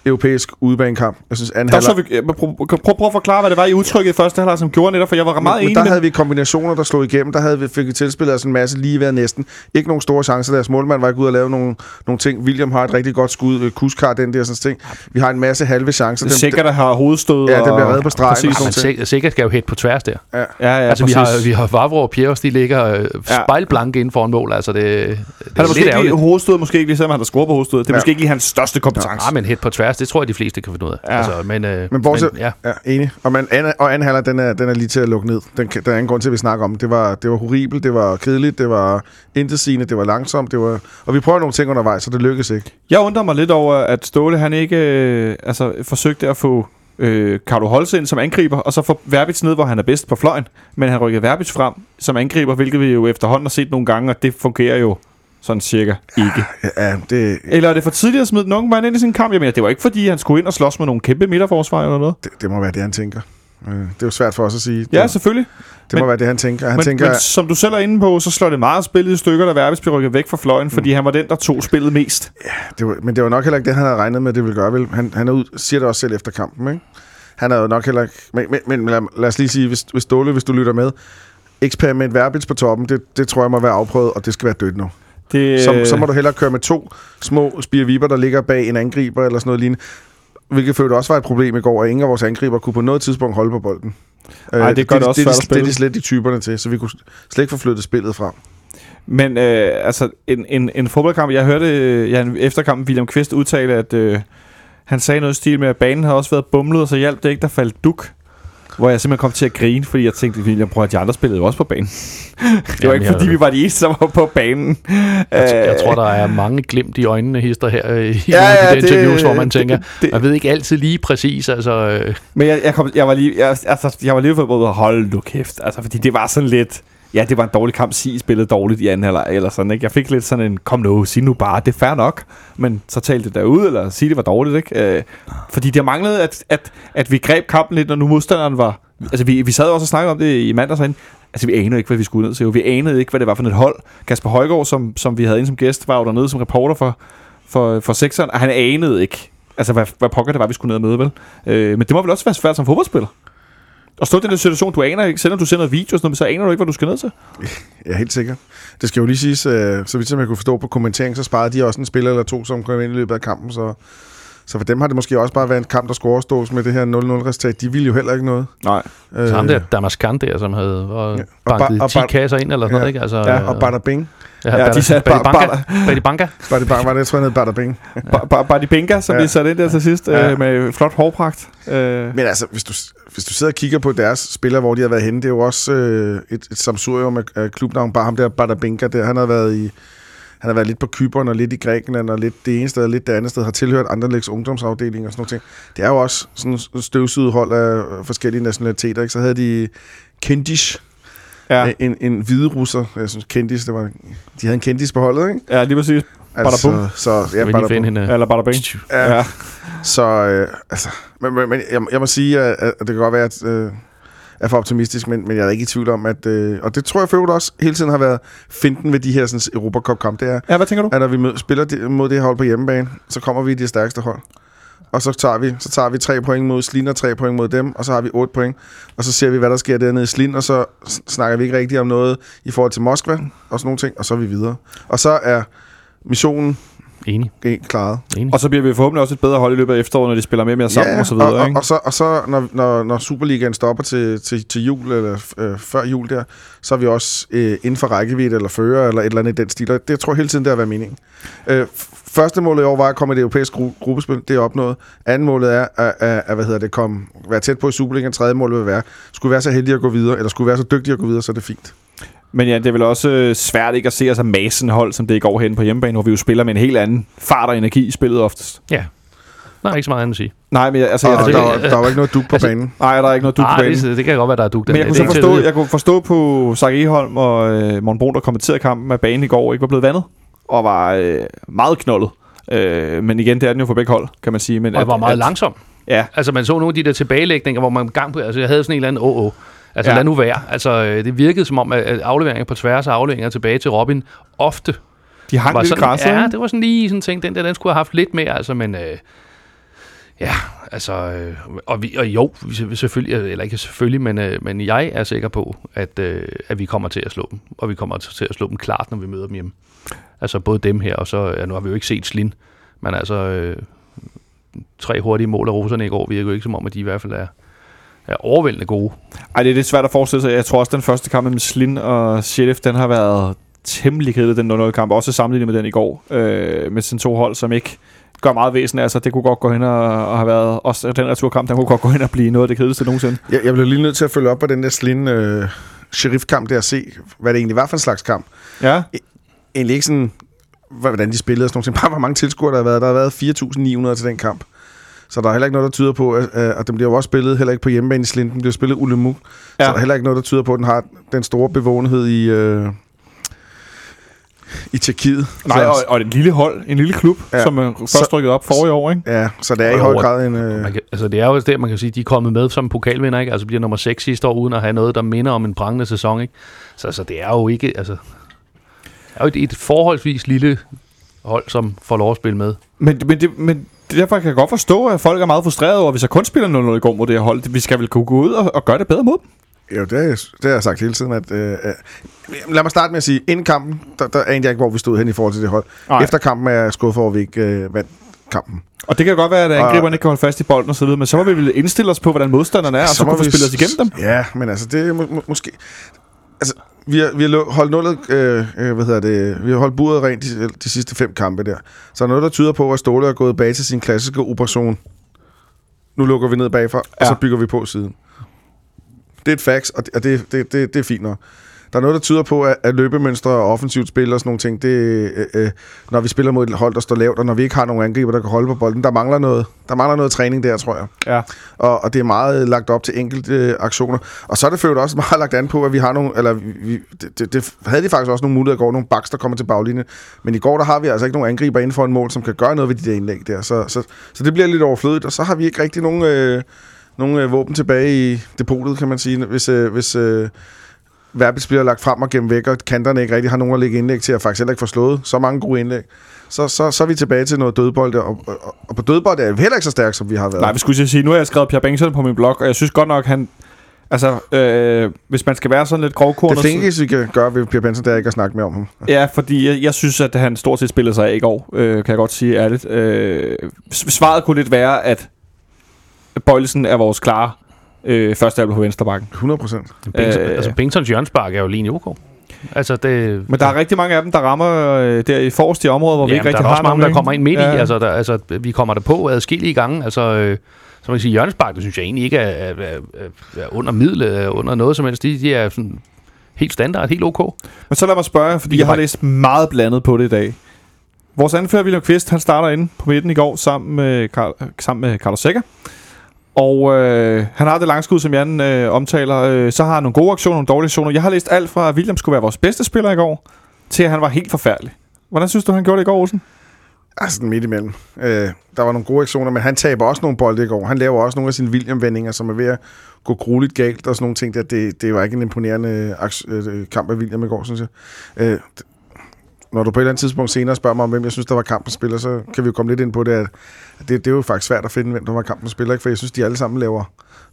europæisk udebanekamp. Jeg synes, anden Der så halvleg... vi, ja, prøv, prøv, prøv, prøv at forklare, hvad det var i udtrykket i første halvleg, som gjorde netop, for jeg var meget men, enig men der med... havde vi kombinationer, der slog igennem. Der havde vi, fik vi tilspillet os en masse lige ved næsten. Ikke nogen store chancer. Deres målmand var ikke ude og lave nogle, nogle ting. William har et rigtig godt skud. Øh, Kusk har den der sådan ting. Vi har en masse halve chancer. Det er sikkert, der har hovedstød. Ja, den bliver reddet på stregen. Præcis. og sådan men nogle ting. sik- sikkert skal jo hætte på tværs der. Ja. Ja, ja, altså, vi har, vi har Vavro og Pjerres, de ligger øh, Ja. spejlblanke inden for en mål. Altså, det, det Han er er måske lidt ikke hovedstød, måske ikke lige, selvom han har scoret på hovedstød. Det er Ja. måske ikke lige hans største kompetence. Ah, men hæt på tværs, det tror jeg, de fleste kan finde ud af. Ja. Altså, men, øh, Men bortset- men, ja. Ja, enig. Og, man, anden, og anden halvleg, den er, den er lige til at lukke ned. Den, der er ingen grund til, at vi snakker om. Det var, det var horribelt, det var kedeligt, det var intetsigende, det var langsomt, det var... Og vi prøver nogle ting undervejs, så det lykkedes ikke. Jeg undrer mig lidt over, at Ståle han ikke øh, altså, forsøgte at få øh, Carlo Holse ind som angriber, og så få Verbitz ned, hvor han er bedst på fløjen. Men han rykkede Verbitz frem som angriber, hvilket vi jo efterhånden har set nogle gange, og det fungerer jo sådan cirka ikke. Ja, det, Eller er det for tidligt at smide den unge mand ind i sin kamp? Jeg mener, det var ikke fordi, han skulle ind og slås med nogle kæmpe midterforsvar eller noget. det, det må være det, han tænker. Øh, Det er jo svært for os at sige. Ja, det, selvfølgelig. det må men- være det, han tænker. Han men, tænker, men som du selv er inde på, så slår det meget spillet i stykker, da Verbitz bliver rykket væk fra fløjen, mm. fordi han var den, der tog spillet mest. det var, men det var nok heller ikke det, han havde regnet med, det ville gøre. Vel? Han, han er ud, siger det også selv efter kampen. Ikke? Han er jo nok heller ikke... Men, men, men lad, lad, os lige sige, hvis, hvis Ståle, hvis du lytter med, eksperiment Verbitz på toppen, det, det tror jeg må være afprøvet, og det skal være dødt nu. Det, Så, så må du hellere køre med to små spirviber, der ligger bag en angriber eller sådan noget lignende. Hvilket følte også var et problem i går, at ingen af vores angriber kunne på noget tidspunkt holde på bolden. Øh, Ej, det gør det også det, svært det, det, det er de slet de typerne til, så vi kunne slet ikke få flyttet spillet frem. Men øh, altså, en, en, en fodboldkamp, jeg hørte øh, ja, efter kampen William Kvist udtale, at øh, han sagde noget i stil med, at banen havde også været bumlet, og så hjalp det ikke, der faldt duk. Hvor jeg simpelthen kom til at grine, fordi jeg tænkte, William, prøv at de andre spillede jo også på banen. det var Jamen, ikke, fordi vi var de eneste, der var på banen. Jeg, t- jeg Øh, tror, der er mange glimt i øjnene hister her øh, i Ja, ja, de interviews, hvor man tænker, det- det- man ved ikke altid lige præcis, altså... Øh, Men jeg, jeg, kom, jeg var lige, jeg, altså, jeg var lige for at holde nu kæft. Altså, fordi det var sådan lidt... Ja, det var en dårlig kamp. Sig spillede dårligt i anden halvleg eller sådan, ikke? Jeg fik lidt sådan en, kom nu, sig nu bare, det er fair nok. Men så talte det derud, eller sig det var dårligt, ikke? Øh, fordi det manglede, at, at, at vi greb kampen lidt, når nu modstanderen var... Altså, vi, vi sad også og snakkede om det i mandags herinde. Altså, vi anede ikke, hvad vi skulle ned til. Vi anede ikke, hvad det var for et hold. Kasper Højgaard, som, som vi havde ind som gæst, var jo dernede som reporter for, for, for sekseren, og han anede ikke, altså, hvad, hvad pokker det var, vi skulle ned og møde, vel? Øh, men det må vel også være svært som fodboldspiller. Og stå i den der situation, du aner ikke, selvom du sender video, sådan noget, så aner du ikke, hvad du skal ned til. Ja, helt sikkert. Det skal jo lige siges, øh, så vidt som jeg kunne forstå på kommentering, så sparede de også en spiller eller to, som kom ind i løbet af kampen, så, så for dem har det måske også bare været en kamp, der skulle overstås med det her 0-0-resultat. De ville jo heller ikke noget. Nej. Øh, så ham der Damaskan der, som havde og Ja. Og banket ba- og 10 ba- kasser ind, eller sådan noget, Ja. ikke? Altså, Ja, og Bada Bing. ja, Ja, de satte Badi bare- Banka. Badi Banka. Var det bare, var det, jeg tror, han hed Bada Bing. Ba- ba- Badi Benga, som ja. de satte ind der til sidst, Ja. øh, med flot hårpragt. Øh, Men altså, hvis du, hvis du sidder og kigger på deres spillere, hvor de har været henne, det er jo også øh, et, et samsurium af, af klubnavn. Bare ham der, Bada Binka, der, han har været i han har været lidt på Kypern og lidt i Grækenland og lidt det ene sted og lidt det andet sted, har tilhørt Anderlechts ungdomsafdeling og sådan noget. Det er jo også sådan et støvsuget hold af forskellige nationaliteter, ikke? Så havde de Kendish, Ja, ja. en, en hvide russer. Jeg synes, Kendis, det var, de havde en Kendis på holdet, ikke? ja lige præcis. Altså, Bada bum. så, ja, bada bum. hende. Eller bare bang. Ja, Ja. Så, øh, altså, men, men, men jeg, jeg må sige, at, at det kan godt være, at øh, er for optimistisk, men, men jeg er ikke i tvivl om, at, øh, og det tror jeg øvrigt også hele tiden har været finten ved de her sådan, Europacup-kamp, det er, ja, hvad tænker du? at når vi mød, spiller det, mod det her hold på hjemmebane, så kommer vi i det stærkeste hold. Og så tager vi, så tager vi tre point mod Slin og tre point mod dem, og så har vi otte point. Og så ser vi, hvad der sker dernede i Slin, og så snakker vi ikke rigtigt om noget i forhold til Moskva og sådan nogle ting, og så er vi videre. Og så er missionen Enig. klaret. Enig. Og så bliver vi forhåbentlig også et bedre hold i løbet af efteråret, når de spiller mere og mere sammen og så videre, og, ikke? og, så, og så når, når, når Superligaen stopper til, til, til jul, eller øh, før jul der, så er vi også øh, inden for rækkevidde, eller fører, eller et eller andet i den stil. Og det tror jeg hele tiden, det har været meningen. Øh, første målet i år var at komme i det europæiske gru- gruppespil. Det er opnået. Anden målet er at, at, at hvad hedder det, komme, være tæt på i Superligaen. Tredje mål vil være, skulle være så heldige at gå videre, eller skulle være så dygtige at gå videre, så er det fint. Men ja, det er vel også øh, svært ikke at se os af massen hold, som det i går hen på hjemmebane, hvor vi jo spiller med en helt anden fart og energi i spillet oftest. Ja. Der er ikke så meget andet at sige. Nej, men jeg, altså, jeg, der, det- var, der var ikke noget duk på altså- banen. nej, der er ikke noget du på Ah, banen. det, det kan godt være, der er dug den Men jeg kunne, så forstå, at jeg kunne forstå på Sark Eholm og øh, Morten Brun, der kommenterede kampen, at banen i går ikke var blevet vandet, og var øh, meget knoldet. Øh, men igen, det er den jo for begge hold, kan man sige. Men Og det var meget langsom. Ja, Altså, man så nogle af de der tilbagelægninger, hvor man gang på... Altså, jeg havde sådan en eller anden åh, Altså, Ja. lad nu være. Altså, øh, det virkede som om, at afleveringer på tværs af afleveringer tilbage til Robin ofte de hang var lidt sådan, græsset. ja, det var sådan lige sådan ting, den der, den skulle have haft lidt mere, altså, men øh, ja, altså, øh, og, vi, og jo, vi se- selvfølgelig, eller ikke selvfølgelig, men, øh, men jeg er sikker på, at, øh, at vi kommer til at slå dem, og vi kommer til at slå dem klart, når vi møder dem hjemme. Altså både dem her, og så, ja, nu har vi jo ikke set Slin, men altså, øh, tre hurtige mål af russerne i går virker jo ikke som om, at de i hvert fald er, er overvældende gode. Ej, det er lidt svært at forestille sig. Jeg tror også, den første kamp mellem Slin og Sheriff, den har været temmelig kedelig, den 0-0-kamp. Også sammenlignet med den i går. Øh, med sådan to hold, som ikke gør meget væsen af sig. Det kunne godt gå hen og, og have været... Også den returkamp, den kunne godt gå hen og blive noget af det kedeligste nogensinde. Jeg, jeg blev lige nødt til at følge op på den der Slin øh, sheriff-kamp der og se, hvad det egentlig var for en slags kamp. Ja, egentlig ikke sådan, hvordan de spillede og sådan nogle ting. Bare hvor mange tilskuere der har været. Der har været 4.900 til den kamp. Så der er heller ikke noget, der tyder på, at, at den bliver jo også spillet heller ikke på hjemmebane i Slinden. Den bliver spillet Ulemu. Ja. Så der er heller ikke noget, der tyder på, at den har den store bevågenhed i, øh, i Tjekkiet. nej, så, og, og et lille hold, en lille klub, Ja. som er først Så- rykket op forrige år, ikke? ja, så det er i høj grad en... Øh, Man kan, altså, det er jo der, man kan sige, de er kommet med som pokalvinder, ikke? Altså bliver nummer 6 sidste år, uden at have noget, der minder om en prangende sæson, ikke? Så altså, det er jo ikke, altså... Det er jo et, et forholdsvis lille hold, som får lov at spille med. Men, men, det, men derfor kan jeg godt forstå, at folk er meget frustrerede over, hvis jeg kun spiller 0-0 i går mod det her hold. Vi skal vel kunne gå ud og, og gøre det bedre mod dem. jo, det har, jeg, det har jeg sagt hele tiden. At, øh, lad mig starte med at sige, inden kampen, der, der anede jeg ikke, hvor vi stod hen i forhold til det hold. Nej. Efter kampen er jeg skuffet over, at vi ikke øh, vandt kampen. Og det kan godt være, at angriberne ikke kan holde fast i bolden og så videre, men så må vi vel indstille os på, hvordan modstanderne er, og så, må kunne vi spille os igennem dem. Ja, men altså, det er må, må, måske... Altså, vi har, vi har holdt nullet, øh, øh, hvad hedder det, vi har holdt buret rent de, de sidste fem kampe der. Så er der noget, der tyder på, at Ståle er gået bag til sin klassiske operation. Nu lukker vi ned bagfra, ja. og så bygger vi på siden. Det er et facts, og det, og det, det, det, det er fint nok. Der er noget, der tyder på, at, at løbemønstre og offensivt spil og sådan nogle ting, det, øh, øh, når vi spiller mod et hold, der står lavt, og når vi ikke har nogen angriber, der kan holde på bolden, der mangler noget, der mangler noget træning der, tror jeg Ja. og, og det er meget lagt op til enkelte øh, aktioner. Og så er det øvrigt også meget lagt an på, at vi har nogle, eller vi, det, det, det havde de faktisk også nogle muligheder i går, nogle baks, der kommer til baglinjen. Men i går, der har vi altså ikke nogen angriber inden for en mål, som kan gøre noget ved de der indlæg der. Så, så, så det bliver lidt overflødigt, og så har vi ikke rigtig nogen, øh, nogen øh, våben tilbage i depotet, kan man sige, hvis, øh, hvis øh, Verbis bliver lagt frem og gennem væk, og kanterne ikke rigtig har nogen at lægge indlæg til, at faktisk heller ikke få slået så mange gode indlæg. Så, så, så er vi tilbage til noget dødbold, og, og, og på dødbold er vi heller ikke så stærk, som vi har været. Nej, vi skulle sige, nu har jeg skrevet Pierre Bengtsson på min blog, og jeg synes godt nok, han... Altså, øh, hvis man skal være sådan lidt grovkornet... Det fængelse, vi kan gøre ved Pierre Benson, det er ikke at snakke mere om ham. Ja, fordi jeg, jeg synes, at han stort set spillede sig af i går, øh, kan jeg godt sige ærligt. Øh, svaret kunne lidt være, at Bøjlesen er vores klare øh, første album på venstrebakken. 100 procent. Bengtsson, Øh. altså, Bengtsons hjørnspark er jo lige en OK. Altså, det... Men der er rigtig mange af dem, der rammer øh, der i forreste områder, hvor vi ja, ikke der rigtig er har også mange, nogen, der ikke? kommer ind midt Ja. i. Altså, der, altså, vi kommer der på adskillige gange. Altså, øh, som man kan sige, hjørnespark, det synes jeg egentlig ikke er, er, er, er under middel, er under noget som helst. De, de er sådan helt standard, helt ok. Men så lad mig spørge, fordi Vi jeg har læst meget blandet på det i dag. Vores anfører, William Kvist, han starter inde på midten i går sammen med, sammen med Carlos Sækker. Og øh, han har det langskud, som Jan øh, omtaler. Øh, så har han nogle gode aktioner, nogle dårlige aktioner. Jeg har læst alt fra, at William skulle være vores bedste spiller i går, til at han var helt forfærdelig. Hvordan synes du, han gjorde det i går, Olsen? Altså midt imellem. Øh, der var nogle gode aktioner, men han taber også nogle bolde i går. Han laver også nogle af sine William-vendinger, som er ved at gå grueligt galt og sådan nogle ting. Der. Det, det var ikke en imponerende aks- øh, kamp af William i går, synes jeg. Øh, når du på et eller andet tidspunkt senere spørger mig om, hvem jeg synes, der var kampens spiller, så kan vi jo komme lidt ind på det, at det, det er jo faktisk svært at finde, hvem der var kampens spiller, ikke? for jeg synes, de alle sammen laver,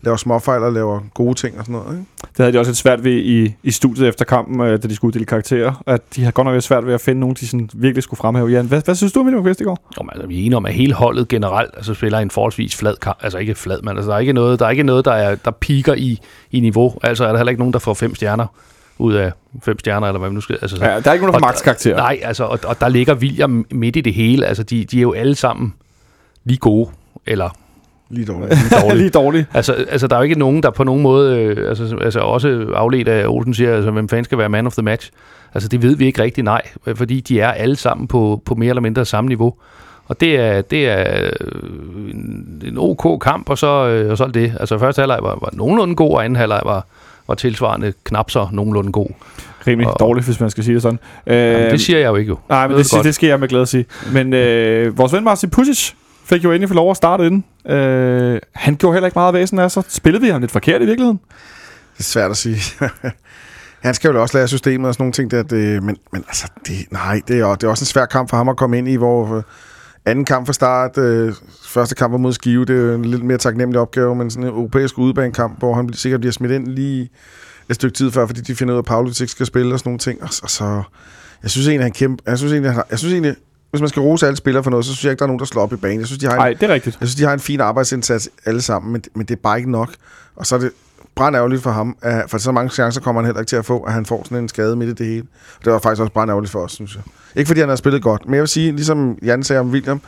laver småfejl og laver gode ting og sådan noget. Ikke? Det havde de også lidt svært ved i, i studiet efter kampen, øh, da de skulle uddele karakterer. At de havde godt nok lidt svært ved at finde nogen, de sådan virkelig skulle fremhæve. Jan, hvad, hvad synes du om William Kvist i går? Jo, men, altså, vi er enige om, at hele holdet generelt altså, spiller en forholdsvis flad kamp. Altså ikke flad, men altså, der er ikke noget, der, er ikke noget der, er, der piker i, i niveau. Altså er der heller ikke nogen, der får fem stjerner ud af fem stjerner, eller hvad man nu skal... Altså, så- Ja, der er ikke nogen, der får Og- max karakter. Nej, altså, og, og der ligger William midt i det hele. Altså, de, de er jo alle sammen lige gode, eller Lige dårligt. lige dårlige. Lige dårlig. Altså, altså, der er jo ikke nogen, der på nogen måde, øh, altså, altså også afledt af Olsen siger, altså, hvem fanden skal være man of the match? Altså, det ved vi ikke rigtig, nej, fordi de er alle sammen på, på mere eller mindre samme niveau. Og det er, det er øh, en, en ok kamp, og så, øh, og så er det det. Altså, første halvleg var, var nogenlunde god, og anden halvleg var, var tilsvarende knap så nogenlunde god. Rimelig Og- dårligt, hvis man skal sige det sådan. Øh, Jamen, det siger jeg jo ikke jo. Nej, men det, det, det skal jeg med glæde sige. Men øh, vores ven Martin Pusic fik jo endelig for lov at starte inden. Øh, han gjorde heller ikke meget væsen af sig. Spillede vi ham lidt forkert i virkeligheden? Det er svært at sige. Han skal jo også lære systemet og sådan nogle ting der. Det, men, men altså, det, nej, det er, jo- det er også en svær kamp for ham at komme ind i, hvor øh, anden kamp fra start, øh, første kamp var mod Skive, det er jo en lidt mere taknemmelig opgave, men sådan en europæisk udebanekamp, hvor han sikkert bliver smidt ind lige et stykke tid før, fordi de finder ud af, at Pavlovic ikke skal spille og sådan nogle ting. Og, så- og så, jeg synes egentlig, han kæmpe, jeg synes egentlig, han jeg synes egentlig, hvis man skal rose alle spillere for noget, så synes jeg ikke, der er nogen, der slår op i banen. Jeg synes, de har en, Nej, det er rigtigt. jeg synes, de har en fin arbejdsindsats alle sammen, men, men det er bare ikke nok. Og så er det brændærgerligt for ham, for så mange chancer kommer han heller ikke til at få, at han får sådan en skade midt i det hele. Og det var faktisk også brændærgerligt for os, synes jeg. Ikke fordi han har spillet godt, men jeg vil sige, ligesom Jan sagde om William,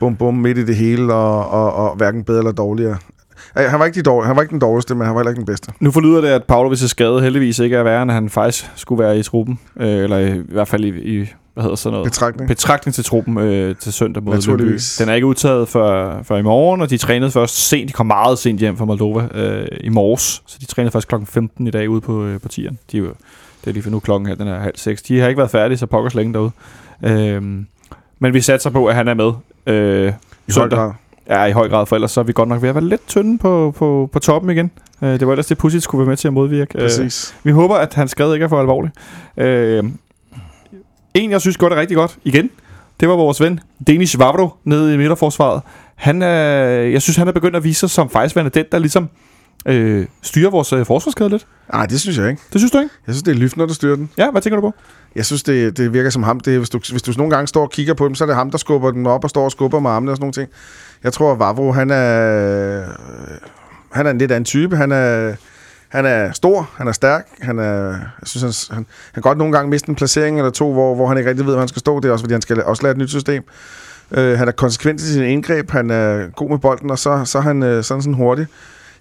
bum bum midt i det hele, og, og, og hverken bedre eller dårligere. Han var, ikke de dårlige, han var ikke den dårligste, men han var heller ikke den bedste. Nu forlyder det, at Pavlovic' skade heldigvis ikke er værre, end han faktisk skulle være i truppen. Øh, eller i, i hvert fald i, i hvad hedder sådan noget? Betragtning. betragtning til truppen øh, til søndag mod. Naturligvis. Den er ikke udtaget før, før i morgen, og de trænede først sent. De kom meget sent hjem fra Moldova øh, i morges, så de trænede først klokken 15 i dag ude på, øh, på tieren. De er jo, det er lige for nu klokken her, den er halv seks. De har ikke været færdige, så pokkers længe derude. Øh, men vi satser på, at han er med øh, I høj søndag. grad. Ja, i høj grad, for ellers så er vi godt nok ved at være lidt tynde på, på, på toppen igen. Øh, det var ellers det, Pusic skulle være med til at modvirke. Øh, Præcis. vi håber, at hans skade ikke er for alvorlig. Øh, en, jeg synes gjorde det rigtig godt igen, det var vores ven, Denis Vavro, nede i midterforsvaret. Han er, jeg synes, han er begyndt at vise sig som faktisk værende den, der ligesom øh, styrer vores øh, forsvarskæde lidt. Nej, det synes jeg ikke. Det synes du ikke? Jeg synes, det er Lyftner, der styrer den. Ja, hvad tænker du på? Jeg synes, det, det virker som ham. Det, hvis, du, hvis du nogle gange står og kigger på dem, så er det ham, der skubber den op og står og skubber med armene og sådan nogle ting. Jeg tror, at Vavro, han er, han er en lidt anden type. Han er, han er stor, han er stærk. Han er, jeg synes, han, han, han kan godt nogle gange miste en placering eller to, hvor, hvor han ikke rigtig ved, hvor han skal stå. Det er også, fordi han skal også lære et nyt system. Øh, han er konsekvent i sine indgreb. Han er god med bolden, og så, så er han øh, sådan, sådan hurtig.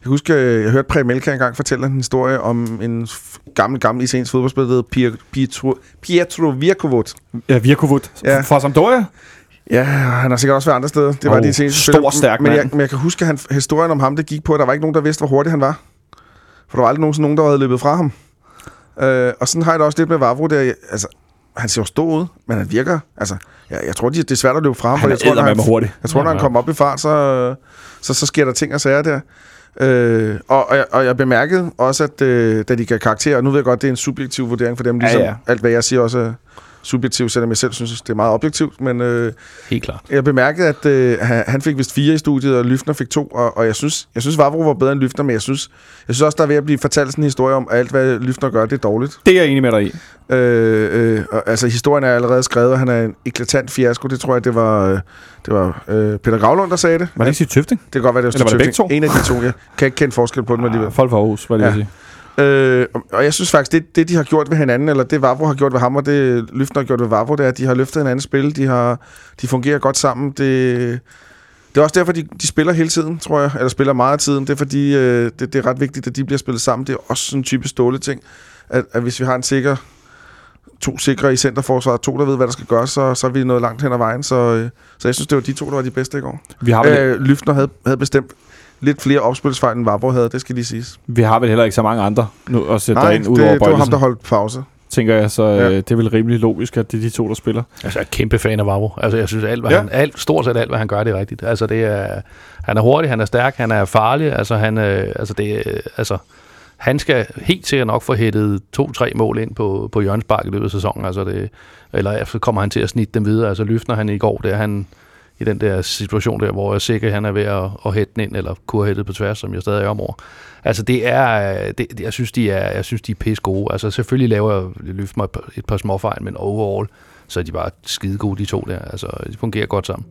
Jeg husker, øh, jeg hørte Præm Melka engang fortælle en historie om en gammel, gammel italiensk fodboldspiller, der hedder Pier- Pietro, Pietro Virkovot. Ja, Virkovut. Ja. Fra Sampdoria? Ja, han har sikkert også været andre steder. Det var Åh, de italienske stor, stærk men jeg, men jeg kan huske, at han, historien om ham, det gik på, at der var ikke nogen, der vidste, hvor hurtig han var. For der var aldrig nogensinde nogen, der havde løbet fra ham. Øh, og sådan har jeg det også lidt med Vavro der. Altså, han ser jo stor ud, men han virker... Altså, jeg, jeg tror, det er svært at løbe fra ham. Han for er jeg tror, når han, eddermame hurtig. jeg tror, når han Ja. kommer op i fart, så, så, så sker der ting og sager der. Øh, og, og, jeg, og jeg bemærkede også, at øh, da de gav karakter, og nu ved jeg godt, det er en subjektiv vurdering for dem, ligesom ja. alt, hvad jeg siger også subjektivt, selvom jeg selv synes, det er meget objektivt, men øh, Helt klart. jeg bemærkede, at øh, han- fik vist fire i studiet, og Lyftner fik to, og, og jeg synes, jeg synes Vavro var bedre end Lyftner, men jeg synes, jeg synes også, der er ved at blive fortalt sådan en historie om, at alt, hvad Lyftner gør, det er dårligt. Det er jeg enig med dig i. Øh, øh, og, altså, historien er allerede skrevet, og han er en eklatant fiasko. Det tror jeg, det var, øh, det var øh, Peter Gravlund, der sagde det. Var det ikke sit tøfting? Det kan godt være, det var, Eller var det begge Støvting. En af de to, jeg kan ikke kende forskel på dem alligevel. Ah, folk fra Aarhus, hvad det Ja. ja. sige. Øh, og- jeg synes faktisk, det, det de har gjort ved hinanden, eller det Vavro har gjort ved ham, og det Lyftner har gjort ved Vavro, det er, at de har løftet hinandens spil. De, har, de fungerer godt sammen. Det, det er også derfor, de, de spiller hele tiden, tror jeg. Eller spiller meget af tiden. Det er fordi, øh, det, det er ret vigtigt, at de bliver spillet sammen. Det er også sådan en type ståle ting. at, at hvis vi har en sikker to sikre i centerforsvaret, to, der ved, hvad der skal gøres, så, så er vi nået langt hen ad vejen. Så, øh, så jeg synes, det var de to, der var de bedste i går. Vi har Øh, Lyftner havde, havde bestemt lidt flere opspilsfejl, end Vavro havde, det skal lige siges. vi har vel heller ikke så mange andre nu at sætte Nej, ind det, ud over det var ham, der holdt pause. tænker jeg. Så Ja. øh, det er vel rimelig logisk, at det er de to, der spiller. Altså, jeg er kæmpe fan af Vavro. Altså, jeg synes, alt, hvad Ja. han, alt, stort set alt, hvad han gør, det er rigtigt. Altså, det er, han er hurtig, han er stærk, han er farlig. Altså, han, øh, altså, det, øh, altså, han skal helt sikkert nok få hættet to-tre mål ind på, på Jørgens Park i løbet af sæsonen. Altså, det, eller så kommer han til at snitte dem videre. Altså, løfter han i går, der han i den der situation der, hvor jeg er sikker, han er ved at, at hætte den ind, eller kunne have på tværs, som jeg stadig er om over. Altså, det er, det, jeg synes, de er, jeg synes, de er pisse gode. Altså, selvfølgelig laver jeg Løft mig et par- et par småfejl, men overall, så er de bare skide gode, de to der. Altså, de fungerer godt sammen.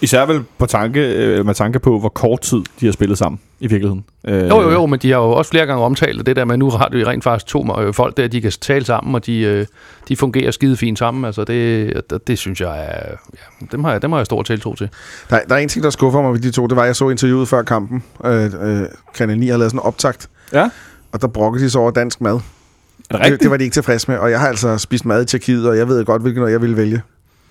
Især vel på tanke, øh, med tanke på, hvor kort tid de har spillet sammen i virkeligheden. Øh, Jo, jo, jo, men de har jo også flere gange omtalt det der med, at nu har de rent faktisk to øh, folk der, de kan tale sammen, og de, de fungerer skide fint sammen. Altså, det, det, det synes jeg er... Ja, dem, har jeg, dem har jeg stor tiltro til. Der, der er en ting, der skuffer mig ved de to. Det var, at jeg så interviewet før kampen. Øh, øh, Kanal 9 har lavet sådan en optakt. Ja. Og der brokkede de sig over dansk mad. Er det Det, rigtigt? det var de ikke tilfredse med. Og jeg har altså spist mad i Tjekkiet, og jeg ved godt, hvilken noget jeg ville vælge.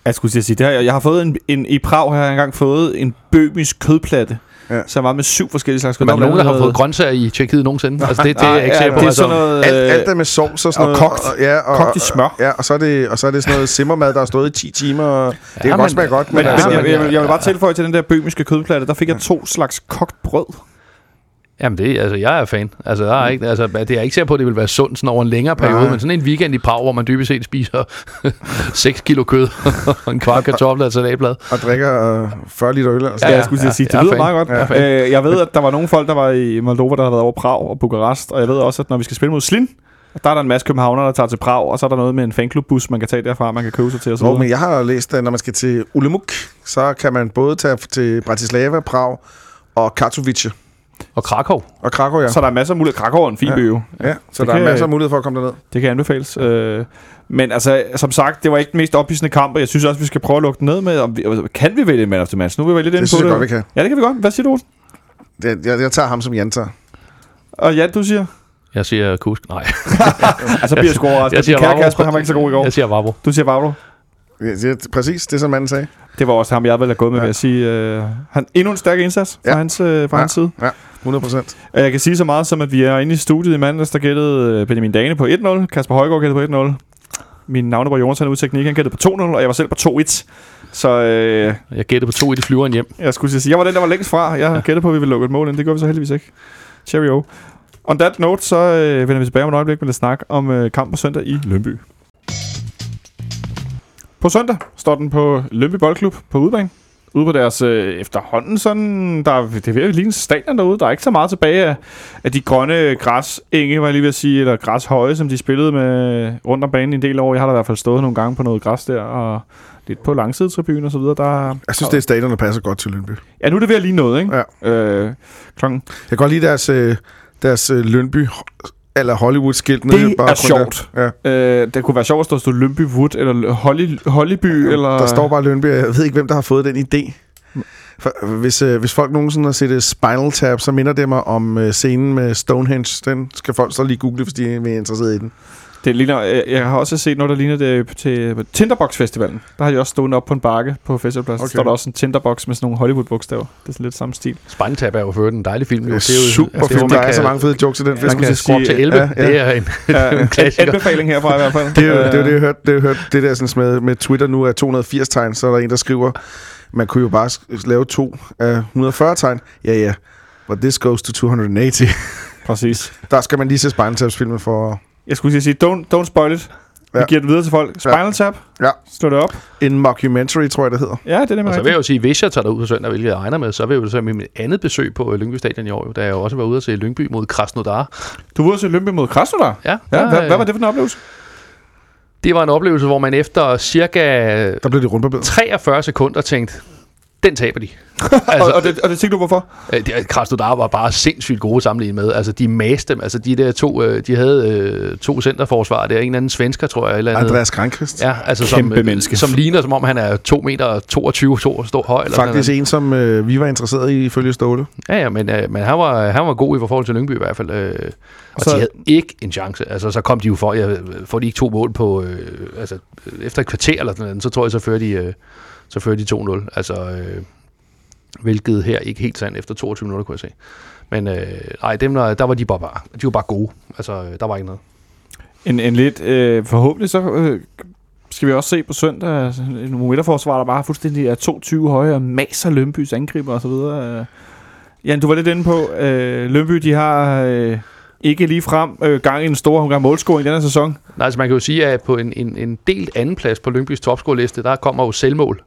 Jeg skulle sige, det her, jeg har fået en, en, i Prag har jeg engang fået en bømisk kødplatte, Ja. som var med syv forskellige slags kød. Men er der nogen, der har fået grøntsager i Tjekkiet nogensinde? Altså, det, det er jeg ikke ja, på. Det er Altså, sådan noget... Alt, øh, alt er med sovs og sådan og noget. kogt. Og, ja, og, Kogt i smør. Ja, og så er det, og så er det sådan noget simmermad, der har stået i 10 timer. Og det kan Ja, godt men- smage godt, men, Men, Ja, men altså, jeg, jeg, jeg vil bare tilføje til den der bømiske kødplatte, der fik jeg to slags kogt brød. Jamen, det, altså, jeg er fan. Altså, der er ikke, altså, det er ikke sikker på, at det vil være sundt sådan over en længere periode, Nej. men sådan en weekend i Prag, hvor man dybest set spiser 6 kilo kød og en kvart kartofler og et salatblad. og drikker øh, 40 liter øl. Altså. Ja, Ja, jeg skulle at sige, det er lyder fan. meget godt. Jeg er fan. Øh, jeg ved, at der var nogle folk, der var i Moldova, der havde været over Prag og Bukarest, og jeg ved også, at når vi skal spille mod Slin, der er der en masse københavner, der tager til Prag, og så er der noget med en fanklubbus, man kan tage derfra, man kan købe sig til osv. Nå, men jeg har læst, at når man skal til Ulemuk, så kan man både tage til Bratislava, Prag og Katowice Og Krakow. og Krakow, ja. Så der er masser af mulighed. Krakow er en fin Ja. by jo. ja så Det der er kan- masser af mulighed for at komme derned. Det kan anbefales. Øh, men altså, som sagt, det var ikke den mest ophidsende kamp, og jeg synes også, vi skal prøve at lukke den ned med, om vi, kan vi vælge en man of the match? Nu er vi vel lidt inde Det på synes jeg det. godt, vi kan. Ja, det kan vi godt. Hvad siger du? Olsen? Det, jeg, jeg tager ham som Janta. Og ja, du siger? Jeg siger Kusk. Nej, Altså, bliver jeg sgu overrasket. jeg siger Kære Vavro. Kasper, han var ikke så god i går. jeg siger Vavro. Du siger Vavro. Ja, det er præcis det, som manden sagde. Det var også ham, jeg ville have gået med, Ja. ja. vil jeg sige. Øh, han, endnu en stærk indsats fra, Ja. hans, øh, fra Ja. hans side. 100 procent. Og Jeg kan sige så meget som, at vi er inde i studiet i mandags, der gættede øh, Benjamin Dane på 1-0. Kasper Højgaard gættede på 1-0. Min navnebror Jonathan ude i teknik, han gættede på 2-0, og jeg var selv på 2-1. Så øh, Jeg gætter på to i de flyveren hjem. jeg skulle sige, jeg var den, der var længst fra. Jeg gættede på, at vi ville lukke et mål ind. Det gør vi så heldigvis ikke. Cheerio. On that note, så øh, vender vi tilbage om et øjeblik med lidt snak om øh, kamp på søndag i Lønby. På søndag står den på Lønby Boldklub på udebane. Ude på deres øh, efterhånden sådan, der, er- det er ved at ligne stadion derude. Der er ikke så meget tilbage af, af de grønne græsenge, var jeg lige ved at sige, eller græshøje, som de spillede med rundt om banen en del år. Jeg har da i hvert fald stået nogle gange på noget græs der, og lidt på langsidetribunen og så videre. Der, Jeg synes, det er stadion, der passer godt til Lønby. Ja, nu er det ved at ligne noget, ikke? Ja. Øh, klokken Jeg kan godt lide deres, øh, deres øh, Lønby eller Hollywood-skilt. nede Det baggrunden er sjovt. Der. Ja. Øh, det kunne være sjovt, at der stod Lønby Wood, eller Holly, Hollyby, eller... Der står bare Lønby, og jeg ved ikke, hvem der har fået den idé. For, hvis, øh, hvis folk nogensinde har set øh, Spinal Tap, så minder det mig om øh, scenen med Stonehenge. Den skal folk så lige google, hvis de er mere interesseret i den. Det ligner, jeg, jeg har også set noget, der ligner det til Tinderbox Festivalen. Der har de også stået op på en bakke på festivalpladsen. Okay. Okay. står der også en Tinderbox med sådan nogle Hollywood-bogstaver. Det er sådan lidt samme stil. Spejltab er jo for en dejlig film. Det er jo- super altså, det film. Der er så mange fede jokes i den film. Man kan sige, til øh, 11. ja, ja. Det er en, Ja, en klassiker. Anbefaling herfra i hvert fald. Det er jo det, er jo det Øh, jeg hørte. Det, jeg hørte, det der sådan med, med Twitter nu er 280 tegn, så er der en, der skriver, man kunne jo bare lave to af 140 tegn. Ja, ja. But this goes to 280. Præcis. Der skal man lige se Spinal Taps filmen for Jeg skulle lige sige, don't, don't spoil it. Vi Ja. giver det videre til folk. Spinal Tap. Ja. Slå det op. en mockumentary, tror jeg, det hedder. Ja, det er det Og så vil jeg jo sige, hvis jeg tager derud på søndag, hvilket jeg regner med, så vil jeg jo så med mit andet besøg på øh, Lyngby Stadion i år, da jeg jo også var ude at se Lyngby mod Krasnodar. Du var ude til Lønby mod Krasnodar. Ja, Ja, hvad, hvad var det for en oplevelse? Det var en oplevelse, hvor man efter cirka Der blev det rundbarberet. 43 sekunder tænkte, den taber de. Altså, og, og, det, og det tænkte du hvorfor? Øh, det- Krasnodar var bare sindssygt gode sammenlignet med. Altså, de maste dem. Altså, de der to, øh, de havde øh, to centerforsvar. Det er en eller anden svensker, tror jeg. Eller. Andreas Krankrist. Ja, altså Kæmpe som, øh, menneske. som ligner, som om han er 2 meter 22 to, stor høj. Eller Faktisk sådan en, som øh, vi var interesseret i, ifølge Ståle. Ja, ja, men, øh, men han, var, han var god i forhold til Lyngby i hvert fald. Øh, og Så- de havde ikke en chance. Altså, så kom de jo for, ja, får de ikke to mål på, øh, altså, øh, efter et kvarter eller sådan noget, så tror jeg, så fører de, øh, så fører de 2-0. Altså, øh, hvilket her ikke helt sandt efter 22 minutter, kunne jeg se. Men øh, nej, dem der, der var de bare, bare, de var bare gode. Altså, øh, der var ikke noget. En, en lidt, øh, forhåbentlig så øh, skal vi også se på søndag altså, en midterforsvar, der bare fuldstændig er 22 høje og maser Lønbys angriber og så videre. Øh. Jan, du var lidt inde på, øh, Lønby, de har øh, ikke lige frem øh, gang i en stor omgang målscoring i denne sæson. Nej, altså man kan jo sige, at på en, en, en delt anden plads på Lyngbys topscore-liste, der kommer jo selvmål.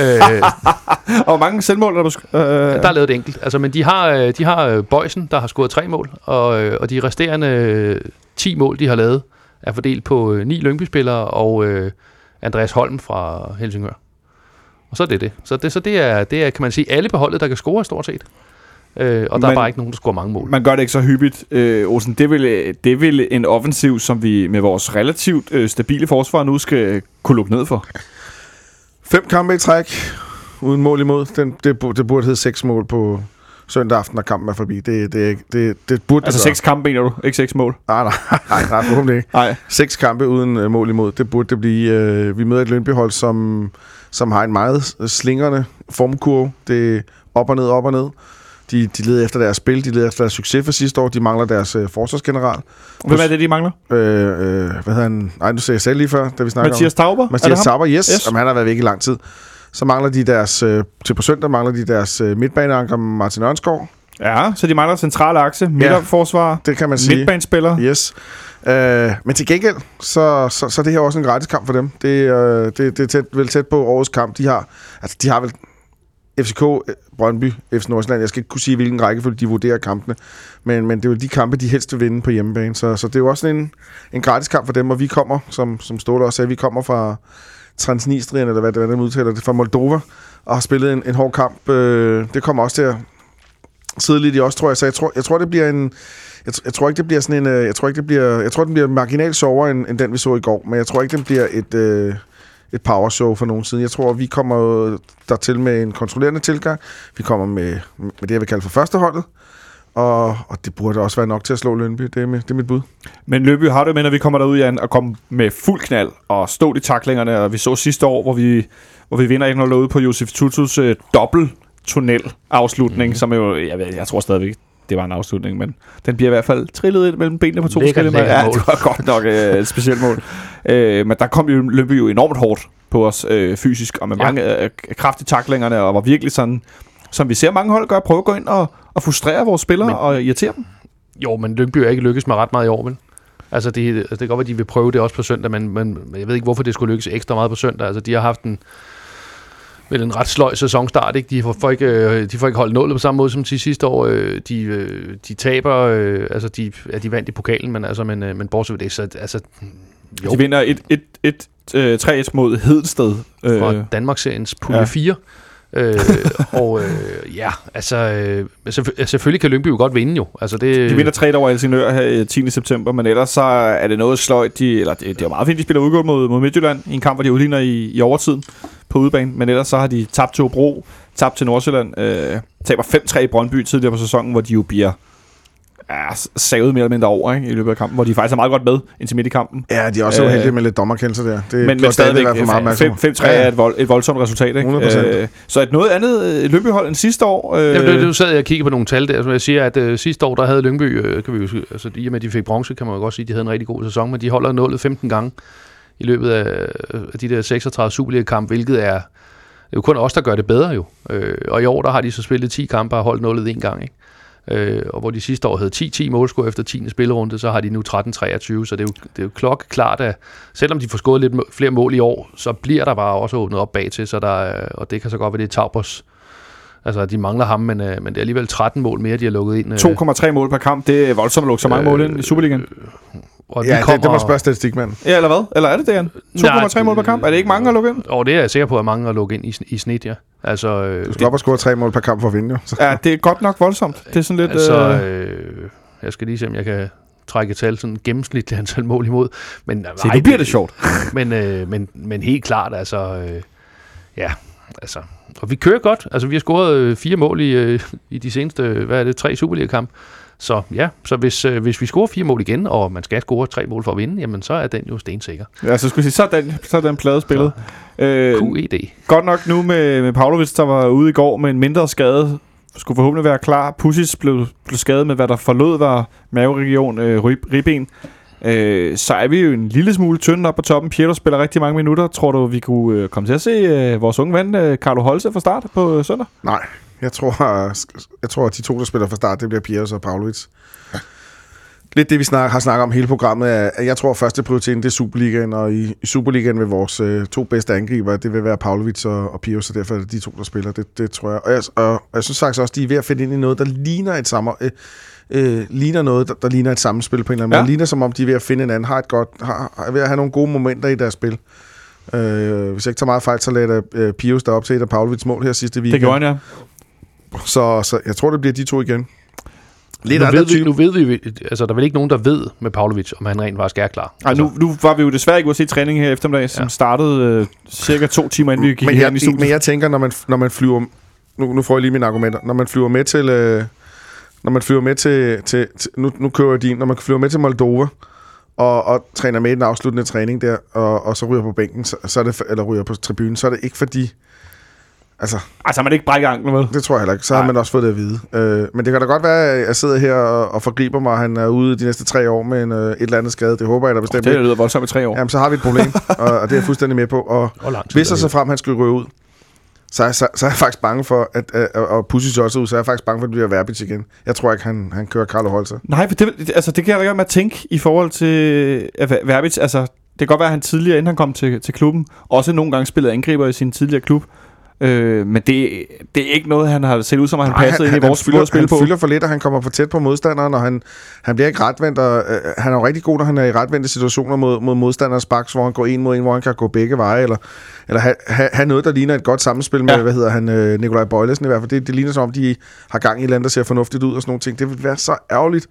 Øh, Og hvor mange selvmål er du... sk- Øh, der er lavet et enkelt. Altså, men de har, øh, de har øh, Bøjsen, der har scoret tre mål, og, øh, og de resterende øh, 10 mål, de har lavet, er fordelt på ni Lyngby-spillere og øh, Andreas Holm fra Helsingør. Og så er det det. Så det, så det, er, det er, kan man sige, alle på holdet, der kan score stort set. Øh, og der Men- er bare ikke nogen, der scorer mange mål. Man gør det ikke så hyppigt. Øh, Olsen, det vel, det vel en offensiv, som vi med vores relativt øh, stabile forsvar nu skal kunne lukke ned for. Fem kampe i træk, uden mål imod. Den, det, det burde hedde seks mål på søndag aften, når kampen er forbi. Det, det, det, det burde Altså det seks kampe, mener du? Ikke seks mål? Nej, nej, nej, nej, forhåbentlig ikke. Nej. Seks kampe uden øh, mål imod, det burde det blive. Øh, vi møder et Lønbyhold, som, som har en meget slingrende formkurve. Det er op og ned, op og ned. De, de leder efter deres spil, de leder efter deres succes for sidste år. De mangler deres øh, forsvarsgeneral. Hvem er det, de mangler? Øh, øh, hvad hedder han? Nej, nu sagde jeg selv lige før, da vi snakkede Mathias om Tauber? Er det Mathias? Tauber, yes. Yes. Jamen, han har været væk i lang tid. Så mangler de deres, øh, til på søndag mangler de deres øh, midtbaneanker Martin Ørnskov. Ja, så de mangler centrale akse, midterforsvar, Det kan man sige. midtbanespiller. Yes. Øh, men til gengæld, så, så, så det her også en gratis kamp for dem. Det, øh, det, det er tæt, vel tæt på årets kamp. De har, altså, de har vel FCK, øh, Brøndby, FC Nordsjælland. Jeg skal ikke kunne sige, hvilken rækkefølge de vurderer kampene. Men, men det er jo de kampe, de helst vil vinde på hjemmebane. Så, så det er jo også en, en gratis kamp for dem. Og vi kommer, som, som Ståle også sagde, vi kommer fra Transnistrien, eller hvad det er, man udtaler det, fra Moldova, og har spillet en, en hård kamp. Øh, det kommer også til at sidde lidt i os, tror jeg. Så jeg tror, jeg tror det bliver en... Jeg, jeg tror ikke, det bliver sådan en... Øh, jeg tror ikke, det bliver... Jeg tror, den bliver marginalt sjovere, end, end den, vi så i går. Men jeg tror ikke, den bliver et... Øh, et powershow for nogen side. Jeg tror, vi kommer der til med en kontrollerende tilgang. Vi kommer med, med det, jeg vil kalde for førsteholdet. Og, og det burde også være nok til at slå Lønby. Det er, med, det er mit bud. Men Løby har det med, når vi kommer derud, Jan, og komme med fuld knald og stå i taklingerne. Og vi så sidste år, hvor vi, hvor vi vinder 1-0 ude på Josef Tutus øh, dobbelt tunnel afslutning, mm. som jo, jeg, jeg tror stadigvæk, det var en afslutning, men den bliver i hvert fald trillet ind mellem benene på to Lækkert, forskellige lækkert Ja, mål. det var godt nok øh, et specielt mål. Øh, men der kom jo Løby jo enormt hårdt på os øh, fysisk, og med Ja. mange øh, kraftige taklingerne, og var virkelig sådan, som vi ser mange hold gøre, prøve at gå ind og, og frustrere vores spillere Men- og irritere dem. Jo, men Lyngby er ikke lykkes med ret meget i år, vel? Altså, det, altså, det kan godt være, at de vil prøve det også på søndag, men men jeg ved ikke, hvorfor det skulle lykkes ekstra meget på søndag. Altså, de har haft en, vel en ret sløj sæsonstart, ikke? De får, ikke, øh, de får ikke holdt nullet på samme måde som de sidste år. Øh, De, øh, de taber, altså, de, ja, de vandt i pokalen, men, altså, men, men bortset fra det, så altså, jo, De vinder et, et, et, øh, 3-1 mod Hedsted. fra Øh, Danmarksseriens pulje ja. 4 øh, og øh, ja, altså, øh, selvfø- selvfølgelig kan Lyngby jo godt vinde jo. Altså, det, de vinder 3 over Helsingør her øh, 10. september, men ellers så er det noget sløjt. De, eller det, det er meget fint, de spiller udgået mod, mod Midtjylland i en kamp, hvor de udligner i, i overtiden på udebane. Men ellers så har de tabt til Obro, tabt til Nordsjælland, øh, taber 5-3 i Brøndby tidligere på sæsonen, hvor de jo bliver ja, savet mere eller mindre over ikke, i løbet af kampen, hvor de faktisk er meget godt med indtil midt i kampen. Ja, de er også Øh, uheldige med lidt dommerkendelser der. Det Men, men stadigvæk, David i hvert fald meget opmærksom på. 5-3 er et, vold, et voldsomt resultat. Ikke? 100%. Øh, så et noget andet øh, løbehold end sidste år. Øh, Jamen, det, det sad jeg og kiggede på nogle tal der, som jeg siger, at øh, sidste år, der havde Lyngby, øh, kan vi jo, altså i og med, at de fik bronze, kan man jo godt sige, at de havde en rigtig god sæson, men de holder nullet 15 gange i løbet af, af de der 36 Superliga-kampe, hvilket er, det er jo kun os, der gør det bedre jo. Øh, og i år, der har de så spillet 10 kampe og holdt nullet en gang, ikke? Øh, og hvor de sidste år havde 10-10 målscore efter 10. spillerunde, så har de nu 13-23, så det er jo, det er jo klokkeklart, at selvom de får scoret lidt flere mål i år, så bliver der bare også åbnet op bag til, så der, er- og det kan så godt være, det er Taubers Altså, de mangler ham, men, øh, men det er alligevel 13 mål mere, de har lukket ind. Øh, 2,3 mål per kamp, det er voldsomt at lukke så mange Øh, mål ind i Superligaen. Og Ja, det, det må spørge statistikmanden. Ja, eller hvad? Eller er det det, 2,3 mål per kamp? Er det ikke mange at lukke ind? Og det er jeg sikker på, at mange at lukke ind i, i snit, ja. Altså, øh, Du skal op og score tre mål per kamp for at vinde, jo. Så. Ja, det er godt nok voldsomt. Det er sådan lidt... altså øh, øh, jeg skal lige se, om jeg kan trække et tal, sådan gennemsnitligt antal mål imod. Men, se, nu bliver det sjovt. Men, øh, men, men helt klart, altså, øh, ja, altså, og vi kører godt. Altså, vi har scoret øh, fire mål i, øh, i de seneste, hvad er det, tre Superliga-kamp. Så ja, så hvis, øh, hvis vi scorer fire mål igen, og man skal score tre mål for at vinde, jamen så er den jo stensikker. Ja, så skulle jeg sige, så er den, så er den plade spillet. Øh, QED. godt nok nu med, med Pavlovic, der var ude i går med en mindre skade. Skulle forhåbentlig være klar. Pusis blev, blev skadet med, hvad der forlod var maveregion, øh, rib, ribben. Øh, så er vi jo en lille smule tynde op på toppen. Pietro spiller rigtig mange minutter. Tror du, vi kunne øh, komme til at se øh, vores unge ven, øh, Carlo Holse, fra start på øh, søndag? Nej, jeg tror, jeg tror, at de to, der spiller fra start, det bliver Piers og Pavlovic. Lidt det, vi snak, har snakket om hele programmet, er, at jeg tror, at første prioriteten, det er Superligaen, og i, i Superligaen vil vores øh, to bedste angriber, det vil være Pavlovic og, og Piers, så derfor er det de to, der spiller. Det, det tror jeg. Og jeg, og, og jeg synes faktisk også, de er ved at finde ind i noget, der ligner et sammen, øh, øh, ligner noget, der, der ligner et sammenspil på en eller anden Ja. måde. Det ligner som om, de er ved at finde en anden, har et godt, har, er ved at have nogle gode momenter i deres spil. Øh, hvis jeg ikke tager meget fejl, så lagde øh, Pius derop til et af Pavlovics mål her sidste weekend. Det gjorde han, ja. Så, så jeg tror, det bliver de to igen. Lidt nu, ved vi, nu ved vi, altså der er vel ikke nogen, der ved med Pavlovic, om han rent faktisk er klar. Ej, nu, nu var vi jo desværre ikke ude at se træning her eftermiddag, som Ja. startede øh, cirka to timer inden vi gik men, herind i jeg, studiet. men jeg tænker, når man, når man flyver... Nu, nu får jeg lige mine argumenter. Når man flyver med til... Øh, når man flyver med til... til, til nu, nu kører jeg din. Når man flyver med til Moldova, og, og træner med i den afsluttende træning der, og, og så ryger på bænken, så, så er det, eller ryger på tribunen, så er det ikke fordi... Altså, Altså, man ikke brække anklen, vel? det tror jeg heller ikke. Så har man også fået det at vide. Øh, men det kan da godt være, at jeg sidder her og, og forgriber mig, han er ude de næste tre år med en, øh, et eller andet skade. Det håber jeg da bestemt Det ikke. lyder voldsomt i tre år. Jamen, så har vi et problem, og, og det er jeg fuldstændig med på. Og Og hvis og så frem han skulle ryge ud, så er, så, så er jeg faktisk bange for, at, at og Pussy også ud, så er jeg faktisk bange for, at det bliver Verbitz igen. Jeg tror ikke, han, han kører Carlo Holzer. Nej, for det, altså, det kan jeg da godt med at tænke i forhold til uh, Verbitz. Altså, det kan godt være, at han tidligere, inden han kom til, til klubben, også nogle gange spillede angriber i sin tidligere klub. Øh, men det, det er ikke noget, han har set ud som, at han Nej, passede ind i han, vores fylder, at spille han på. fylder for lidt, og han kommer for tæt på modstanderen, og han, han bliver ikke retvendt. Og, øh, han er jo rigtig god, når han er i retvendte situationer mod, mod modstanderens baks, hvor han går en mod en, hvor han kan gå begge veje, eller, eller have, have, have noget, der ligner et godt sammenspil med, Ja. hvad hedder han, øh, Nikolaj Bøjlesen i hvert fald. Det, det ligner som om, de har gang i et eller andet, der ser fornuftigt ud og sådan nogle ting. Det vil være så ærgerligt,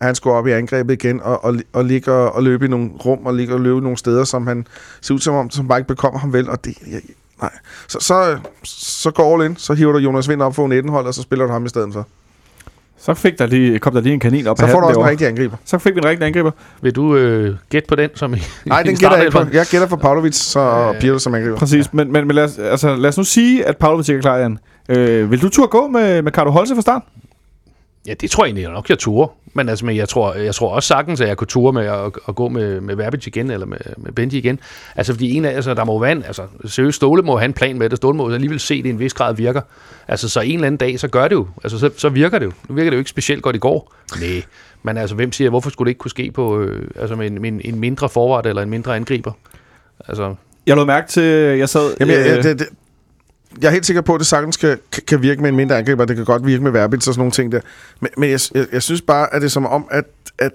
at han skulle op i angrebet igen og, og, og ligge og, og løbe i nogle rum og ligge og løbe nogle steder, som han ser ud som om, som bare ikke bekommer ham vel. Og det, jeg, nej. Så, så, så går all in, så hiver du Jonas Vind op for 19 hold, og så spiller du ham i stedet for. Så fik der lige, kom der lige en kanin op Så får du også en rigtig angriber. Så fik vi en rigtig angriber. Vil du øh, gætte på den som i, Nej, den gætter jeg ikke på. Jeg gætter for Pavlovic så og Øh, Pirlo som angriber. Præcis. Men, men, men lad, os, altså, lad os nu sige, at Pavlovic ikke er klar, Jan. Øh, vil du turde gå med, med Carlo Holse fra start? Ja, det tror jeg egentlig nok, jeg turde. Men, altså, men jeg, tror, jeg tror også sagtens, at jeg kunne ture med at, at gå med, med Verbitz igen, eller med, med Benji igen. Altså, fordi en af, altså, der må være en, altså, seriøst, Ståle må have en plan med det. Ståle må alligevel se, at det i en vis grad virker. Altså, så en eller anden dag, så gør det jo. Altså, så, så virker det jo. Nu virker det jo ikke specielt godt i går. Nej. Men altså, hvem siger, hvorfor skulle det ikke kunne ske på, øh, altså, med en, med en, en mindre forward eller en mindre angriber? Altså, Jeg lå mærke til, jeg sad... Jamen, jeg, øh, det, det, jeg er helt sikker på, at det sagtens kan, kan- virke med en mindre angriber. Det kan godt virke med Verbitz og sådan nogle ting der. Men, men jeg, jeg, jeg synes bare, at det er som om, at, at,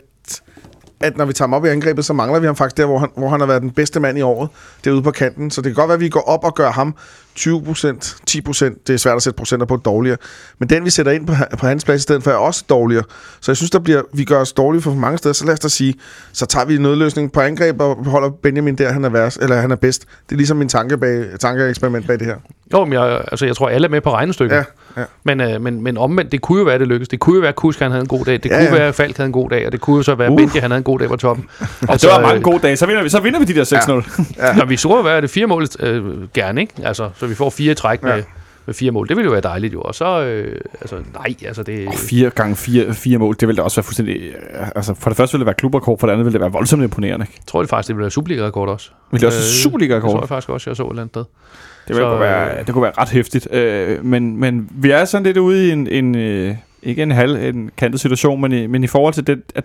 at når vi tager ham op i angrebet, så mangler vi ham faktisk der, hvor han, hvor han har været den bedste mand i året. Derude på kanten. Så det kan godt være, at vi går op og gør ham 20 procent, 10 procent. Det er svært at sætte procenter på dårligere. Men den, vi sætter ind på, på hans plads i stedet for, er også dårligere. Så jeg synes, der bliver, vi gør os dårlige for mange steder. Så lad os da sige, så tager vi en nødløsning på angreb og holder Benjamin der, han er, værst, eller han er bedst. Det er ligesom min tanke bag, tankeeksperiment bag det her. jo, men jeg, altså, jeg tror, alle er med på regnestykket. Ja, ja. Men, øh, men, men omvendt, det kunne jo være, at det lykkedes. Det kunne jo være, at Kusk han havde en god dag. Det Ja, kunne ja. være, at Falk havde en god dag. Og det kunne jo så være, at Uh. Benji han havde en god dag på toppen. altså, det var mange gode dage. Så vinder vi, så vinder vi de der 6-0. Ja. Når vi så være det fire mål øh, gerne, ikke? Altså, så vi får fire træk med, Ja. med fire mål. Det ville jo være dejligt jo. Og så, øh, altså, nej, altså det... Og fire gange fire, fire mål, det ville da også være fuldstændig... øh, Altså, for det første ville det være klubrekord, for det andet ville det være voldsomt imponerende. Ikke? Jeg tror det faktisk, det ville være Superliga-rekord også. Ville det også Øh, være Det tror Superliga-rekord? jeg faktisk også, jeg så et eller andet sted. Det, ville Så, kunne være, det kunne være ret hæftigt. Øh, men, men vi er sådan lidt ude i en, en øh, ikke en halv, en kantet situation, men i, men i forhold til det, at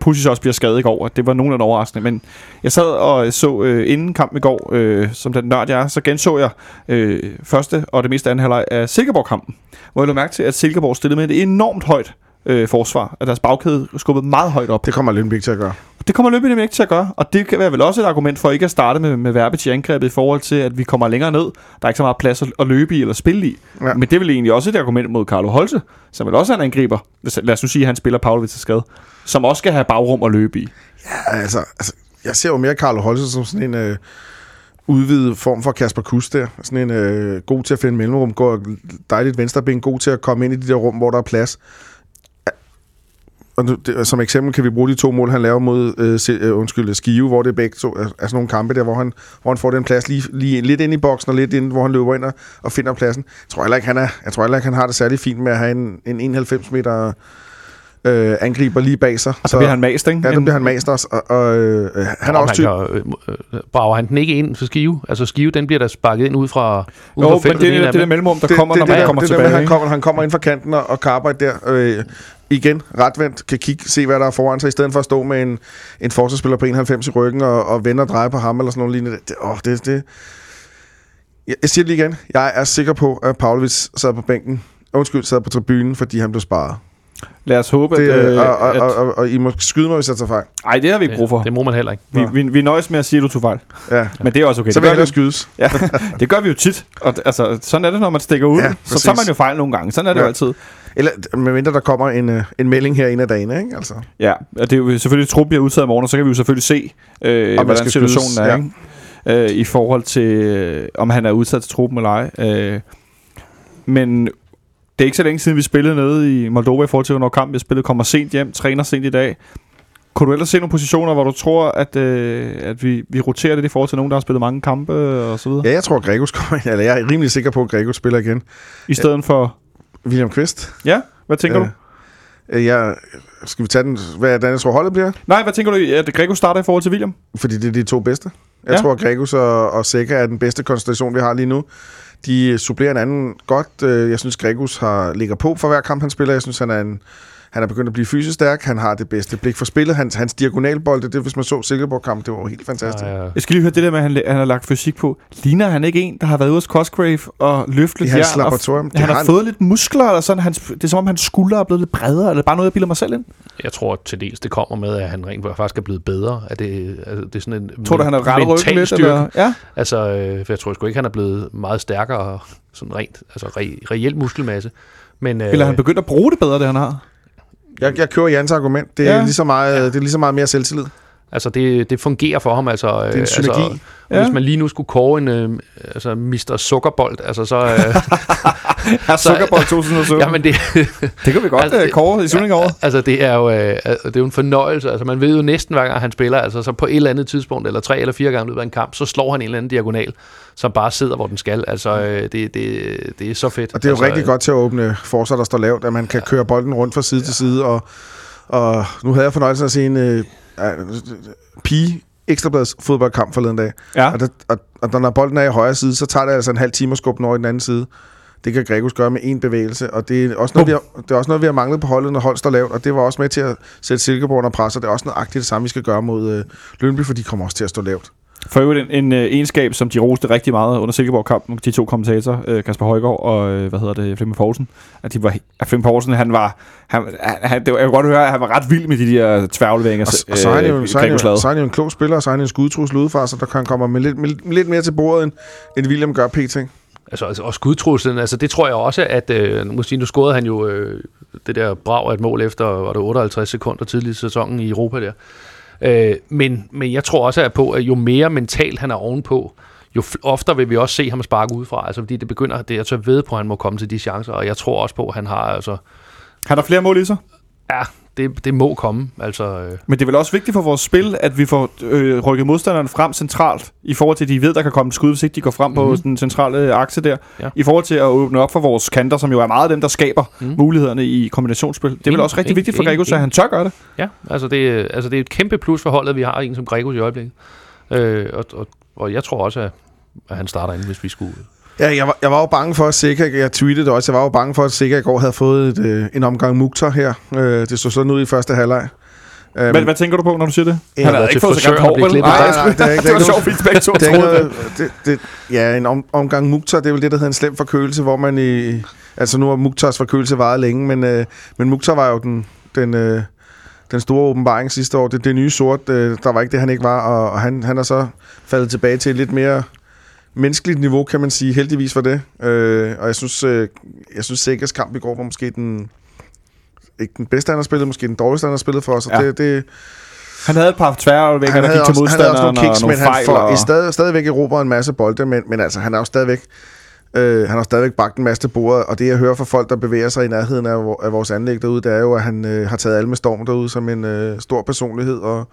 Pusic også bliver skadet i går, at det var nogenlunde overraskende. Men jeg sad og så øh, inden kampen i går, øh, som den nørd jeg er, så genså jeg øh, første og det meste anden halvleg af Silkeborg-kampen, hvor jeg lå mærke til, at Silkeborg stillede med et enormt højt øh, forsvar. At deres bagkæde skubbede meget højt op. Det kommer Lønby ikke til at gøre. Det kommer Lønby nemlig ikke til at gøre, og det kan være vel også et argument for ikke at starte med, med Verbic i angrebet i forhold til, at vi kommer længere ned. Der er ikke så meget plads at, løbe i eller spille i. Ja. Men det er vel egentlig også et argument mod Carlo Holse, som vel også er en angriber. Lad os nu sige, at han spiller Pavlovic til skade. Som også skal have bagrum at løbe i. Ja, altså, altså, jeg ser jo mere Carlo Holse som sådan en øh, udvidet form for Kasper Kuss der. Sådan en øh, god til at finde mellemrum, går dejligt venstreben, god til at komme ind i de der rum, hvor der er plads. Og nu, det, som eksempel kan vi bruge de to mål, han laver mod øh, se, øh, undskyld, Skive, hvor det er begge to er, er sådan nogle kampe der, hvor han, hvor han får den plads lige, lige lidt ind i boksen, og lidt ind, hvor han løber ind og, og finder pladsen. Jeg tror heller ikke, han, er, jeg tror heller ikke, han har det særlig fint med at have en, en 91 meter øh, angriber lige bag sig. Og så bliver han mast, ikke? Ja, der bliver han mast også, og, og øh, han er også typ... kan, øh, øh, brager han den ikke ind for Skive? Altså Skive, den bliver der sparket ind ud fra, ud Jo, fra men feltet. det, den ene er det, det der mellemrum, der det, kommer, det, når det, man der, kommer det, tilbage. med, han kommer, han kommer ind fra kanten og, og kapper der. Øh, igen, retvendt, kan kigge, se hvad der er foran sig, i stedet for at stå med en, en forsvarsspiller på 91 i ryggen og, og vende og dreje på ham, eller sådan noget lignende. Det, åh, det, det. Jeg, jeg siger det lige igen. Jeg er sikker på, at Pavlovic sad på bænken. Undskyld, sad på tribunen, fordi han blev sparet. Lad os håbe, Det, at... øh, og, og, at og, og, og, I må skyde mig, hvis jeg tager fejl. ej, det har vi ikke brug for. Det, det må man heller ikke. Vi, vi, vi nøjes med at sige, at du tog fejl. Ja. Men det er også okay. Så det, vil gør vi, skydes. ja, det gør vi jo tit. Og, altså, sådan er det, når man stikker ud. Ja, så tager man jo fejl nogle gange. Sådan er det Ja. jo altid. Eller medmindre der kommer en, øh, en melding her en af dagene, ikke? Altså. Ja, og det er jo selvfølgelig, at truppen bliver udtaget i morgen, og så kan vi jo selvfølgelig se, øh, hvordan situationen skydes, er, ja. ikke? Øh, i forhold til, øh, om han er udsat til truppen eller ej. Øh, men det er ikke så længe siden, vi spillede nede i Moldova i forhold til, hvornår kampen bliver spillet. Kommer sent hjem, træner sent i dag. Kunne du ellers se nogle positioner, hvor du tror, at, øh, at vi, vi roterer lidt i forhold til nogen, der har spillet mange kampe og så videre? Ja, jeg tror, at Gregos kommer ind. Eller jeg er rimelig sikker på, at Gregos spiller igen. I stedet for... William Kvist. Ja, hvad tænker Ja. du? Øh, Jeg, skal vi tage den? Hvad den, jeg tror, holdet bliver? Nej, hvad tænker du, at Grego starter i forhold til William? Fordi det er de to bedste. Jeg Ja. tror, at Gregus og, og Seca er den bedste konstellation, vi har lige nu. De supplerer hinanden godt. Øh, jeg synes, Gregus har, ligger på for hver kamp, han spiller. Jeg synes, han er en, han er begyndt at blive fysisk stærk. Han har det bedste blik for spillet. Hans, hans diagonalbold, det, hvis man så Silkeborg-kamp, det var jo helt fantastisk. Ja, ja. Jeg skal lige høre det der med, at han, han har lagt fysik på. Ligner han ikke en, der har været ude hos Cosgrave og løftet I lidt hans laboratorium. Det Han har har han. fået lidt muskler, eller sådan. Hans, det er som om, hans skuldre er blevet lidt bredere, eller bare noget, jeg bilder mig selv ind. Jeg tror til dels, det kommer med, at han rent faktisk er blevet bedre. At det, altså, det er sådan en Tror du, han har ryggen mental lidt? styrke. Eller? Ja. Altså, øh, for jeg tror sgu ikke, han er blevet meget stærkere, sådan rent, altså re, reelt muskelmasse. Men, øh, Eller han begyndt at bruge det bedre, det han har. Jeg, jeg kører Jans argument. Det er, Ja. ja. lige så meget, det er lige så meget mere selvtillid. Altså det, det fungerer for ham. Altså, Det er en synergi. Altså, Ja. ja. Hvis man lige nu skulle kåre en øh, altså Mr. Sukkerbold, altså så... Øh, Ja, Sukkerbold 2017. jamen det, det kan vi godt Altså, altså, det- kåre i slutningen året. altså det er jo øh, det er jo en fornøjelse. Altså man ved jo næsten hver gang han spiller, altså så på et eller andet tidspunkt, eller tre eller fire gange løbet af en kamp, så slår han en eller anden diagonal, som bare sidder, hvor den skal. Altså øh, det, det, det er så fedt. Og det er jo altså, rigtig godt til at åbne forsvar, der står lavt, at man kan køre bolden rundt fra side ja. til side. Og, og nu havde jeg fornøjelsen af at se en øh, øh, pige ekstrabladets fodboldkamp forleden dag. Ja. Og, det, og, og når bolden er i højre side, så tager det altså en halv time at skubbe den over i den anden side. Det kan Gregus gøre med en bevægelse, og det er, også noget, vi har, det er også noget, vi har manglet på holdet, når hold står lavt, og det var også med til at sætte Silkeborg under pres, og det er også nøjagtigt det samme, vi skal gøre mod øh, Lønby, for de kommer også til at stå lavt. For øvrigt en, en uh, egenskab, som de roste rigtig meget under Silkeborg-kampen, de to kommentatorer, uh, Kasper Højgaard og, uh, hvad hedder det, Flemming Poulsen, at de var, at Flemming Poulsen, han var, han, han, det var, jeg kunne godt høre, at han var ret vild med de der tværleveringer, Og, og så, er han jo, øh, så, er han jo, så er han jo en klog spiller, og så er han en skudtrusel udefra, så der kan han komme med lidt, med, lidt mere til bordet, end, end William gør pt. Altså, altså og skudtruslen, altså det tror jeg også, at øh, nu, sige, nu scorede han jo øh, det der brag af et mål efter, var det 58 sekunder tidligt i sæsonen i Europa der. Øh, men, men jeg tror også at på, at jo mere mentalt han er ovenpå, jo oftere vil vi også se ham sparke udefra, altså fordi det begynder, det jeg tør ved på, at han må komme til de chancer, og jeg tror også på, at han har, altså, Han har flere mål i sig. ja, det, det må komme, altså, øh, Men det er vel også vigtigt for vores spil, at vi får øh, rykket modstanderne frem centralt, i forhold til, at de ved, der kan komme skud, hvis ikke de går frem mm-hmm. på Mhm. den centrale akse der. Ja. I forhold til at åbne op for vores kanter, som jo er meget af dem, der skaber mm. mulighederne i kombinationsspil. Det er vel Enig, også rigtig enig, vigtigt for enig, Gregos, at han tør gøre det. ja, altså det, altså det er et kæmpe plus for holdet, vi har en som Gregos i øjeblikket. Øh, og, og, og jeg tror også, at, at han starter ind, hvis vi skulle Ja, jeg var, jeg var jo bange for, at Sikker, jeg tweetede det også, jeg var jo bange for, at Sikker i går havde fået et, øh, en omgang Mukhtar her. Øh, det så sådan ud i første halvleg. Øhm, Men hvad tænker du på, når du siger det? Ja, Han havde ikke fået så grimt hår, vel? Nej, Nej, nej, det er ikke- det var det sjovt, fordi begge to troede det. ja, en om, omgang Mukhtar, det er vel det, der hedder en slem forkølelse, hvor man i... Altså nu har Mukhtars forkølelse varet længe, men, øh, men Mukhtar var jo den, den, øh, den store åbenbaring sidste år. Det, det nye sort, øh, der var ikke det, han ikke var, og, og han, han er så faldet tilbage til lidt mere menneskeligt niveau, kan man sige. Heldigvis for det. Øh, og jeg synes, øh, jeg synes Sækkers kamp i går var måske den ikke den bedste, han har spillet, måske den dårligste, han har spillet for os. Og Ja. det, det, Han havde et par han der gik til også, han havde også modstanderen nogle kicks, og men nogle han fejl. får og... stadig, stadigvæk erobret en masse bolde, men, men altså, han er jo stadigvæk øh, han har stadigvæk bagt en masse til bordet, og det jeg hører fra folk, der bevæger sig i nærheden af, af vores anlæg derude, det er jo, at han øh, har taget alle med storm derude som en øh, stor personlighed, og,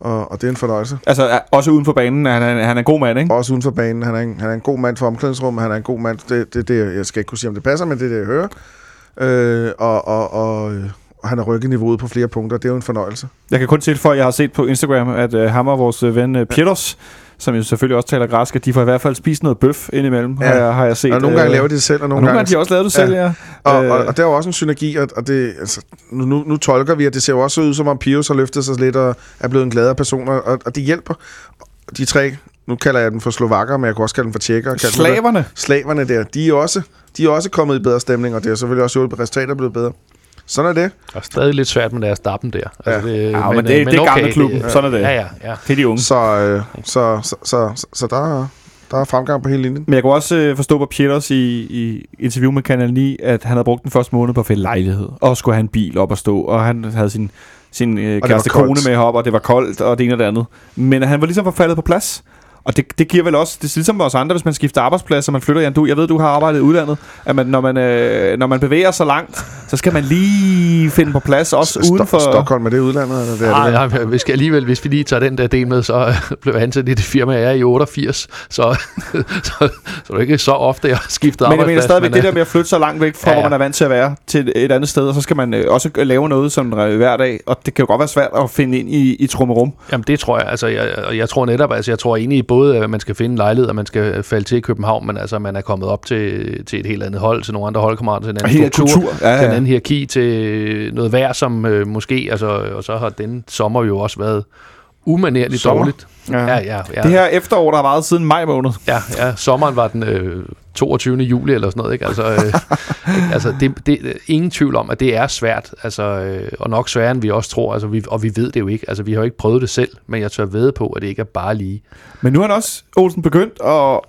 og, og det er en fornøjelse. Altså, er- også uden for banen, han er, han er en god mand, ikke? Også uden for banen. Han er en, han er en god mand for omklædningsrummet, han er en god mand, det, det, det, jeg skal ikke kunne sige, om det passer, men det er det, jeg hører. Øh, og, og, og, øh, og han har rykket niveauet på flere punkter, det er jo en fornøjelse. Jeg kan kun tilføje, at jeg har set på Instagram, at uh, ham og vores uh, ven uh, Pieters, som jo selvfølgelig også taler græsk, at de får i hvert fald spist noget bøf indimellem, ja. Ja. har, jeg, har jeg set. Og nogle gange øh, laver de det selv, og og nogle, nogle gange har de også lavet det selv, ja. Og, Øh, og, og der er jo også en synergi, og, og det, altså, nu, nu, nu tolker vi, at det ser jo også ud, som om Pius har løftet sig lidt og er blevet en gladere person, og, og det hjælper. De tre, nu kalder jeg dem for slovakker, men jeg kan også kalde dem for tjekker. Slaverne. Slaverne der, de er, også, de er også kommet i bedre stemning, og det har selvfølgelig også hjulpet, at resultatet er blevet bedre. Sådan er det. Og stadig lidt svært med deres stappen der. Altså, Ja. det, Ja, men det- det er gamle klubben. Sådan er det. Ja, ja, ja. Det er de unge. Så, øh, så, så, så, så, så der, er- der er fremgang på hele linjen. Men jeg kunne også øh, forstå på Pieters i, i interview med Kanal 9, at han havde brugt den første måned på at finde lejlighed, og skulle have en bil op at stå, og han havde sin, sin øh, kæreste kone med op, og det var koldt, og det ene og det andet. Men han var ligesom forfaldet på plads. Og det, det giver vel også, det er ligesom os andre, hvis man skifter arbejdsplads, og man flytter, Jan, du, jeg ved, du har arbejdet i udlandet, at man, når, man, øh, når man bevæger sig langt, så skal man lige finde på plads, også uden for... Stockholm, er det udlandet? Eller det er Nej, det, nej, vi skal alligevel, hvis vi lige tager den der del med, så øh, blev jeg ansat i det firma, jeg er i 88, så, så, så, så det ikke så ofte, jeg har skiftet Men jeg mener arbejdsplads. stadigvæk det øh, der med at flytte så langt væk fra, ja, Ja, hvor man er vant til at være, til et andet sted, og så skal man øh, også lave noget øh, hver dag, og det kan jo godt være svært at finde ind i, i trummerum. Jamen det tror jeg, altså jeg, og jeg tror netop, altså jeg tror egentlig i både, at man skal finde en lejlighed, og man skal falde til i København, men altså man er kommet op til, til et helt andet hold, til nogle andre holdkammerater, til en anden struktur, kultur. Ja, ja. Anden hierarki, til noget vejr, som øh, måske, altså, og så har den sommer jo også været umanerligt Sommer? dårligt. Ja. Ja, ja, ja. Det her efterår, der har varet siden maj måned. Ja, ja, sommeren var den øh, 22. juli eller sådan noget, ikke? Altså, øh, altså det, det, ingen tvivl om, at det er svært, altså, øh, og nok sværere, end vi også tror, altså, vi, og vi ved det jo ikke, altså, vi har jo ikke prøvet det selv, men jeg tør ved på, at det ikke er bare lige. Men nu er han også, Olsen, begyndt at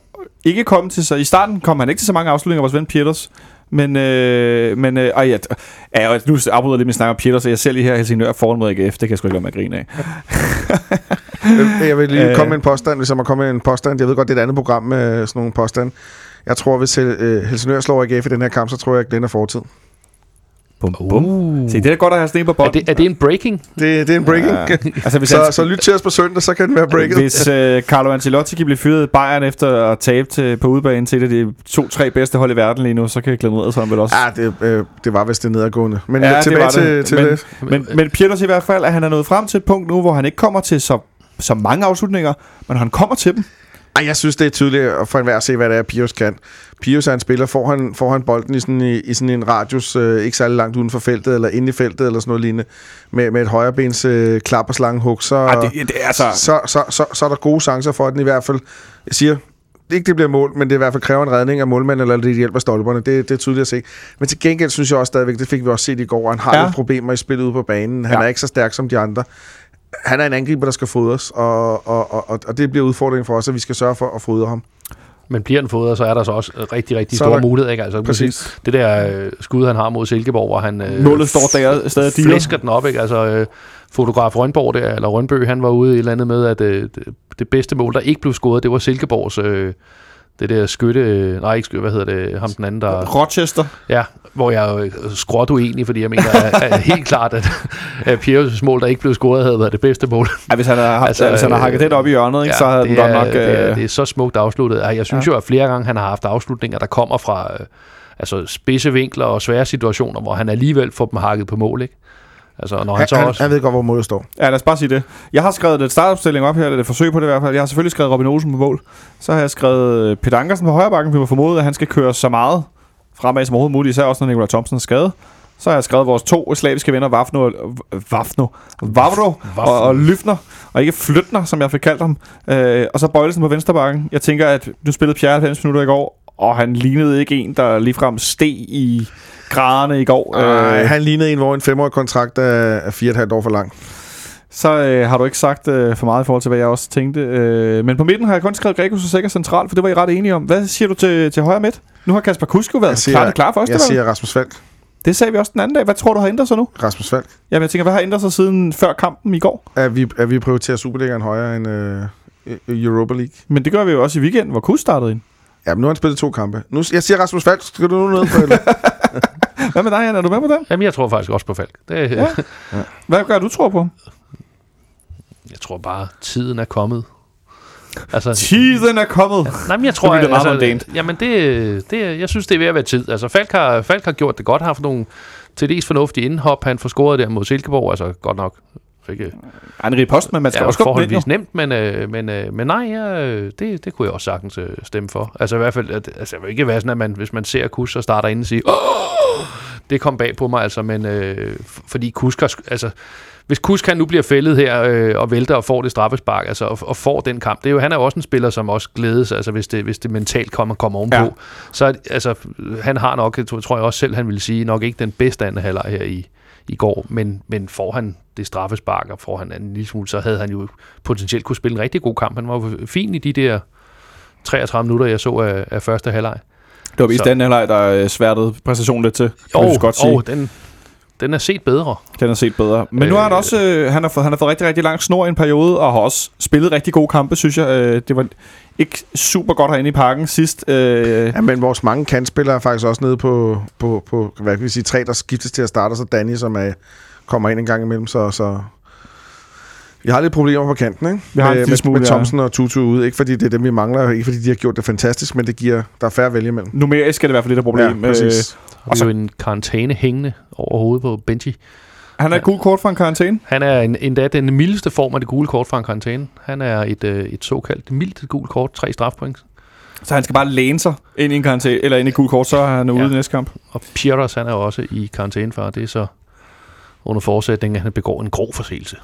ikke komme til sig. I starten kom han ikke til så mange afslutninger, vores ven Pieters. Men, øh, men øh, ej, ja, ja, og nu afbryder jeg lidt med at snakke om Pieters, og jeg ser lige her Helsingør foran mod AGF. Det kan jeg sgu ikke lade mig at grine af. Øh, Jeg vil lige Øh. komme med en påstand, hvis jeg må komme med en påstand. Jeg ved godt, det er et andet program med sådan nogle påstand. Jeg tror, hvis øh, Helsingør slår AGF i den her kamp, så tror jeg, at Glenn er fortid. Bum, bum. Uh. Se, det er godt at have sten på Er bolden. det, er det en breaking? Det, det er en breaking. Ja. Altså, hvis så, han, så lyt til os på søndag, så kan den være breaket. Hvis øh, Carlo Ancelotti kan blive fyret i Bayern efter at tabe til, på udebane til et af de to-tre bedste hold i verden lige nu, så kan Glenn Ederson vel også. Ja, det, øh, det var vist det nedadgående. Men Ja, det tilbage var til, det. til Men- det. Men, men Pieters i hvert fald, at han er nået frem til et punkt nu, hvor han ikke kommer til så, så mange afslutninger, men han kommer til dem. Ej, jeg synes, det er tydeligt at for enhver at se, hvad det er, Pius kan. Pius er en spiller, får han, får han bolden i sådan, i, i sådan en radius, øh, ikke særlig langt uden for feltet, eller inde i feltet, eller sådan noget lignende, med, med et højrebens øh, klap og slanghug, så, Ej, det, det er altså... så, så, så, så er der gode chancer for, at den i hvert fald, jeg siger, ikke det bliver mål, men det i hvert fald kræver en redning af målmanden, eller det hjælper stolperne. Det, det er tydeligt at se. Men til gengæld synes jeg også stadigvæk, det fik vi også set i går, han har Ja. lidt problemer i spillet ude på banen. Han Ja. er ikke så stærk som de andre. Han er en angriber, der skal fodres, og, og, og, og det bliver udfordringen for os, at vi skal sørge for at fodre ham. Men bliver den fodret, så er der så også rigtig, rigtig Så store der- muligheder. Ikke? Altså, Præcis. Det der øh, skud, han har mod Silkeborg, hvor han øh, Målet står der stadig flæsker den op. Ikke? Altså, øh, fotograf Rønborg der, eller Rønbø, han var ude i et eller andet med, at øh, det, det bedste mål, der ikke blev scoret, det var Silkeborgs... Øh, det der skytte, øh, nej ikke skytte, hvad hedder det, ham den anden, der, Rochester. ja, hvor jeg er jo skråt uenig, fordi jeg mener at, at helt klart, at, at Pierres mål, der ikke blev scoret, havde været det bedste mål. Ja, hvis han har, altså, hvis han har øh, hakket det op i hjørnet, ikke, så havde det den godt nok... det, er, Øh, det er så smukt afsluttet. Jeg synes Ja. ja. jo, at flere gange han har haft afslutninger, der kommer fra øh, altså spidse vinkler og svære situationer, hvor han alligevel får dem hakket på mål. Ikke? Altså, når han, Han, så han, også... han ved godt, hvor målet står. Ja, lad os bare sige det. Jeg har skrevet et startopstilling op her, eller et forsøg på det i hvert fald. Jeg har selvfølgelig skrevet Robin Olsen på mål. Så har jeg skrevet øh, Peter Ankersen på højre bakken, vi må formode, at han skal køre så meget fremad som overhovedet muligt, især også når Nikolaj Thomsen er skadet. Så har jeg skrevet vores to slaviske venner, Vafno, Vafno, Vavro og, og Lyfner, og ikke Flytner, som jeg fik kaldt ham. Øh, og så Bøjlesen på venstrebakken. Jeg tænker, at du spillede Pierre 90 minutter i går, og han lignede ikke en, der ligefrem steg i graderne i går. Øh, Øh, han lignede en, hvor en femårig kontrakt er, fire og et halvt år for lang. så øh, har du ikke sagt øh, for meget i forhold til, hvad jeg også tænkte. Øh, men på midten har jeg kun skrevet Gregus og Sikker centralt, for det var I ret enige om. Hvad siger du til, til højre midt? Nu har Kasper Kusko været siger- klar, klar første Jeg valg. siger Rasmus Falk. Det sagde vi også den anden dag. Hvad tror du har ændret sig nu? Rasmus Falk. Jamen, jeg tænker, hvad har ændret sig siden før kampen i går? At vi, at vi prioriterer Superligaen højere end øh, Europa League. Men det gør vi jo også i weekenden, hvor Kus startede ind. Ja, men nu har han spillet to kampe. Nu, jeg siger Rasmus Falk. Skal du nu ned på eller? Hvad med dig, Jan? Er du med på den? Jamen, jeg tror faktisk også på Falk. Det, Ja. Hvad gør du tror på? Jeg tror bare, tiden er kommet. Altså, Tiden er kommet. Nej, men jeg tror, det meget altså, mondant. jamen det, det, jeg synes, det er ved at være tid. Altså, Falk har, Falk har gjort det godt, har haft nogle til dels fornuftige indhop. Han får scoret der mod Silkeborg, altså godt nok. Fik, øh, Henri Post, men man skal ja, også ind, jo. forholdsvis nemt, men, øh, men, øh, men nej, ja, øh, det, det kunne jeg også sagtens øh, stemme for. Altså i hvert fald, at, altså, jeg vil ikke være sådan, at man, hvis man ser Kus, så starter ind og siger, Åh! det kom bag på mig, altså, men øh, fordi Kus, kan sk- altså, hvis Kusk han nu bliver fældet her øh, og vælter og får det straffespark, altså og, og får den kamp, det er jo, han er jo også en spiller, som også glædes, altså hvis det, hvis det mentalt kommer, kommer ovenpå. Ja. Så altså, han har nok, tror jeg også selv, han vil sige, nok ikke den bedste anden halvleg her i, i går, men, men får han det straffespark, og får han en lille smule, så havde han jo potentielt kunne spille en rigtig god kamp. Han var jo fin i de der 33 minutter, jeg så af, af første halvleg. Det var vist den halvleg, der øh, sværtede præstationen lidt til. kan vi godt sige. og den, den er set bedre. Den har set bedre. Men nu har han Øh. også øh, han har fået, han har fået rigtig, rigtig lang snor i en periode, og har også spillet rigtig gode kampe, synes jeg. Øh, det var ikke super godt herinde i parken sidst. Øh, Ja, men vores mange kantspillere er faktisk også nede på, på, på hvad kan vi sige, tre, der skiftes til at starte, og så Danny, som er, kommer ind en gang imellem, så, så vi har lidt problemer på kanten, ikke? Vi har med, med, smule, med ja. Thompson og Tutu ude, ikke fordi det er dem, vi mangler, ikke fordi de har gjort det fantastisk, men det giver, der er færre at vælge imellem. numerisk er det i hvert fald lidt et problem. Ja, præcis. Og Og så- jo en karantæne hængende over hovedet på Benji. Øh, han er et gul kort for en karantæne. Han er en, endda den mildeste form af det gule kort fra en karantæne. Han er et, øh, et såkaldt mildt gult kort, tre strafpoint. Så han skal bare læne sig ind i en karantæne, eller ind i et gul kort, så er han ude Ja. i næste kamp. Og Pieters, han er også i karantæne for, det er så under forudsætning, at han begår en grov forseelse.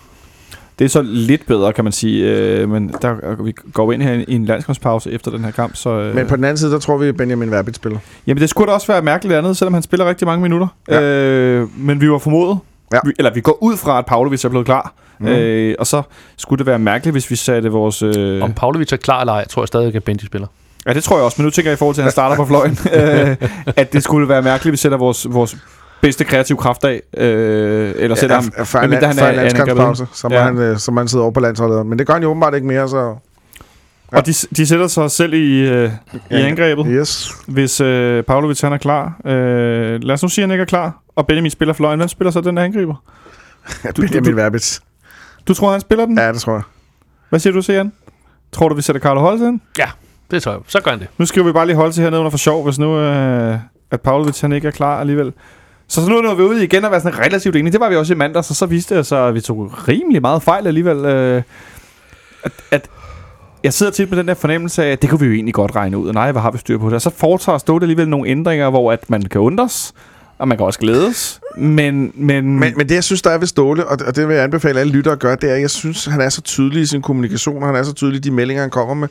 Det er så lidt bedre, kan man sige. Øh, men der, vi går ind her i en landskampspause efter den her kamp. Så, øh, Men på den anden side, der tror vi, at Benjamin Verbit spiller. Jamen, det skulle da også være mærkeligt andet, selvom han spiller rigtig mange minutter. Ja. Øh, men vi var formodet. Ja. Vi, eller vi går ud fra, at Pavlovic er blevet klar. Mm. Øh, og så skulle det være mærkeligt, hvis vi satte vores... Øh, Om Pavlovic er klar eller ej, tror jeg stadig, at Benji spiller. ja, det tror jeg også, men nu tænker jeg i forhold til, at han starter på fløjen, øh, at det skulle være mærkeligt, at vi sætter vores, vores bedste kreative kraft af. Øh, eller sætter ham... ja, for en, medmindre land, han er- en er landskampspause, så må, Ja. han, øh, så må han sidde over på landsholdet. Men det gør han jo åbenbart ikke mere, så... Ja. Og de, de sætter sig selv i, øh, i Ja. angrebet, Yes. hvis øh, Pavlovic han er klar. Øh, lad os nu sige, at han ikke er klar, og Benjamin spiller fløjen. Hvem spiller så den der angriber? du- Benjamin du- Verbit. Du tror, han spiller den? Ja, det tror jeg. Hvad siger du, Sian? Tror du, vi sætter Carlo Holte ind? Det tror jeg. Så gør han det. Nu skriver vi bare lige Holte hernede under for sjov, hvis nu øh, at Pavlovic han ikke er klar alligevel. Så, så nu er vi ude igen og være sådan relativt enige. Det var vi også i mandag, så så viste det sig, at vi tog rimelig meget fejl alligevel. Øh, at, at jeg sidder tit med den der fornemmelse af, at det kunne vi jo egentlig godt regne ud. Nej, hvad har vi styr på det? Og så foretager Ståle alligevel nogle ændringer, hvor at man kan undres, og man kan også glædes. Men, men, Men, men det, jeg synes, der er ved Ståle, og det, og det vil jeg anbefale alle lyttere at gøre, det er, at jeg synes, han er så tydelig i sin kommunikation, og han er så tydelig i de meldinger, han kommer med.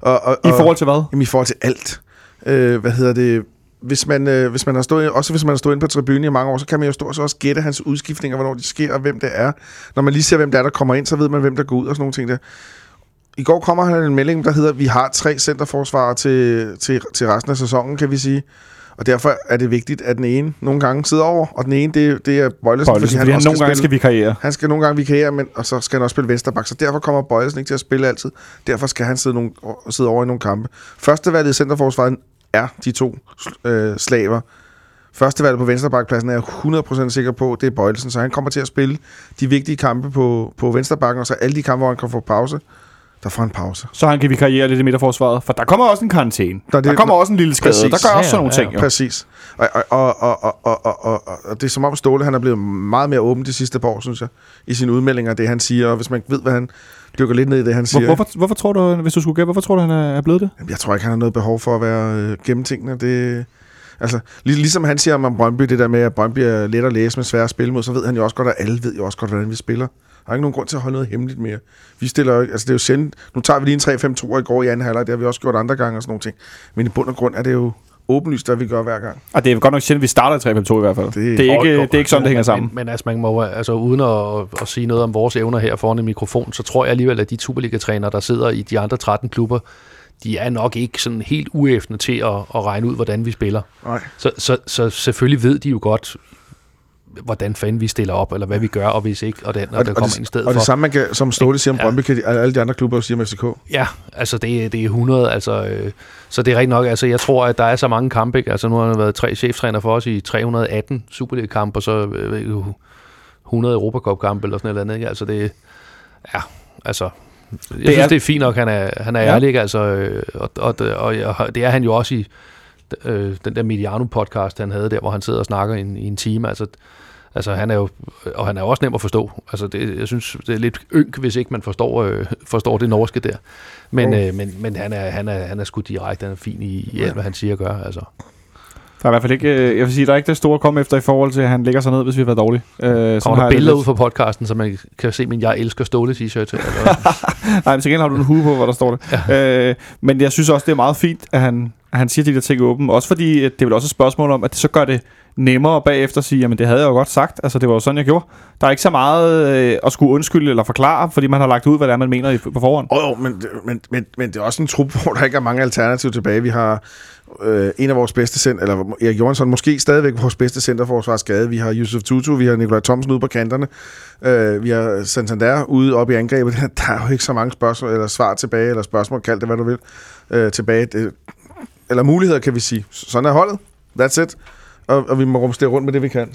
Og, og, i forhold til hvad? Jamen, i forhold til alt. Øh, hvad hedder det? Hvis man, øh, hvis man har stået, også hvis man har stået inde på tribunen i mange år, så kan man jo stå og så også gætte hans udskiftninger, hvornår de sker, og hvem det er. Når man lige ser, hvem det er, der kommer ind, så ved man, hvem der går ud og sådan nogle ting der. I går kommer han en melding, der hedder, vi har tre centerforsvarer til, til, til resten af sæsonen, kan vi sige. Og derfor er det vigtigt, at den ene nogle gange sidder over, og den ene, det, det er Bøjlesen, fordi han også nogle gange skal spille- vi karriere. han skal nogle gange vikariere, men, og så skal han også spille venstreback, så derfor kommer Bøjlesen ikke til at spille altid. Derfor skal han sidde, nogle, sidde over i nogle kampe. Førstevalget i centerforsvaret er de to øh, slaver. Førstevalget på venstrebackpladsen er jeg 100% sikker på, det er Bøjlesen, så han kommer til at spille de vigtige kampe på, på venstrebacken, og så alle de kampe, hvor han kan få pause, der får en pause. Så han kan vi karriere lidt i midterforsvaret, for der kommer også en karantæne. Der, der kommer også en lille skade, præcis. der gør også sådan nogle ja, ja. ting. Jo. Præcis. Og, og, og, og, og, og, og, og det er som om Ståle han er blevet meget mere åben de sidste par år, synes jeg, i sine udmeldinger, det han siger, og hvis man ved, hvad han dykker lidt ned i det, han siger. Hvorfor, hvorfor tror du, hvis du skulle gætte, hvorfor tror du, han er blevet det? Jeg tror ikke, han har noget behov for at være øh, gennemtænkende. Det, Altså, lig, ligesom han siger om Brøndby, det der med, at Brøndby er let at læse, men svært at spille mod, så ved han jo også godt, at alle ved jo også godt, hvordan vi spiller. Der er ikke nogen grund til at holde noget hemmeligt mere. Vi stiller jo, altså det er jo sjældent, nu tager vi lige en 3-5-2 i går i anden halvleg, det har vi også gjort andre gange og sådan nogle ting. Men i bund og grund er det jo åbenlyst, hvad vi gør hver gang. Og det er godt nok sjældent, vi starter i 3-5-2 i hvert fald. Det, Det- er, ikke, det er ikke sådan, det hænger men, sammen. Men, men altså, man må, altså uden at, at sige noget om vores evner her foran en mikrofon, så tror jeg alligevel, at de Superliga-trænere, der sidder i de andre 13 klubber, de er nok ikke sådan helt uæftende til at, at regne ud, hvordan vi spiller. Nej. Så, så, så selvfølgelig ved de jo godt, hvordan fanden vi stiller op, eller hvad vi gør, og hvis ikke, og, den, og, og der kommer det, en sted og for. det samme, man kan, som Ståle siger om Ja. Brøndby, kan de, alle de andre klubber sige om FCK. Ja, altså det, det er 100, altså, øh, så det er rigtig nok, altså jeg tror, at der er så mange kampe, ikke? altså nu har der været tre cheftræner for os i 318 Superliga-kampe, og så øh, 100 Europacup-kampe eller sådan noget andet, ikke? altså det, ja, altså, jeg det synes, er- det er fint nok, han er, han er Ja. ærlig, altså, øh, og, og, og, og, det er han jo også i øh, den der Mediano-podcast, han havde der, hvor han sidder og snakker i en, i en time, altså, Altså, han er jo, og han er jo også nem at forstå. Altså, det, jeg synes, det er lidt ynk, hvis ikke man forstår, øh, forstår det norske der. Men, Jo. øh, men, men han, er, han, er, han er sgu direkte, han er fin i, i alt, hvad han siger og gør. Altså. Der er i hvert fald ikke, øh, jeg vil sige, der er ikke det store at komme efter i forhold til, at han lægger sig ned, hvis vi har været dårlige. Øh, sådan Kommer har der billeder lidt. ud fra podcasten, så man kan se min Jeg elsker Ståle t-shirt? Nej, men til gengæld har du en hue på, hvor der står det. Ja. Øh, men jeg synes også, det er meget fint, at han, at han siger de der ting åben. Også fordi, at det er vel også et spørgsmål om, at det så gør det nemmere bagefter at sige, jamen det havde jeg jo godt sagt. Altså det var jo sådan, jeg gjorde. Der er ikke så meget øh, at skulle undskylde eller forklare, fordi man har lagt ud, hvad det er, man mener i, på forhånd. Åh, oh, men, men, men, men det er også en trup, hvor der ikke er mange alternativer tilbage. Vi har øh, en af vores bedste center, eller Erik Johansson, måske stadigvæk vores bedste centerforsvar skade. Vi har Yusuf Tutu, vi har Nikolaj Thomsen ude på kanterne. Øh, vi har Santander ude oppe i angrebet. Der er jo ikke så mange spørgsmål, eller svar tilbage, eller spørgsmål, kald det hvad du vil, øh, tilbage. Det, eller muligheder, kan vi sige. Sådan er holdet. That's it. Og, og vi må rumstere rundt med det, vi kan.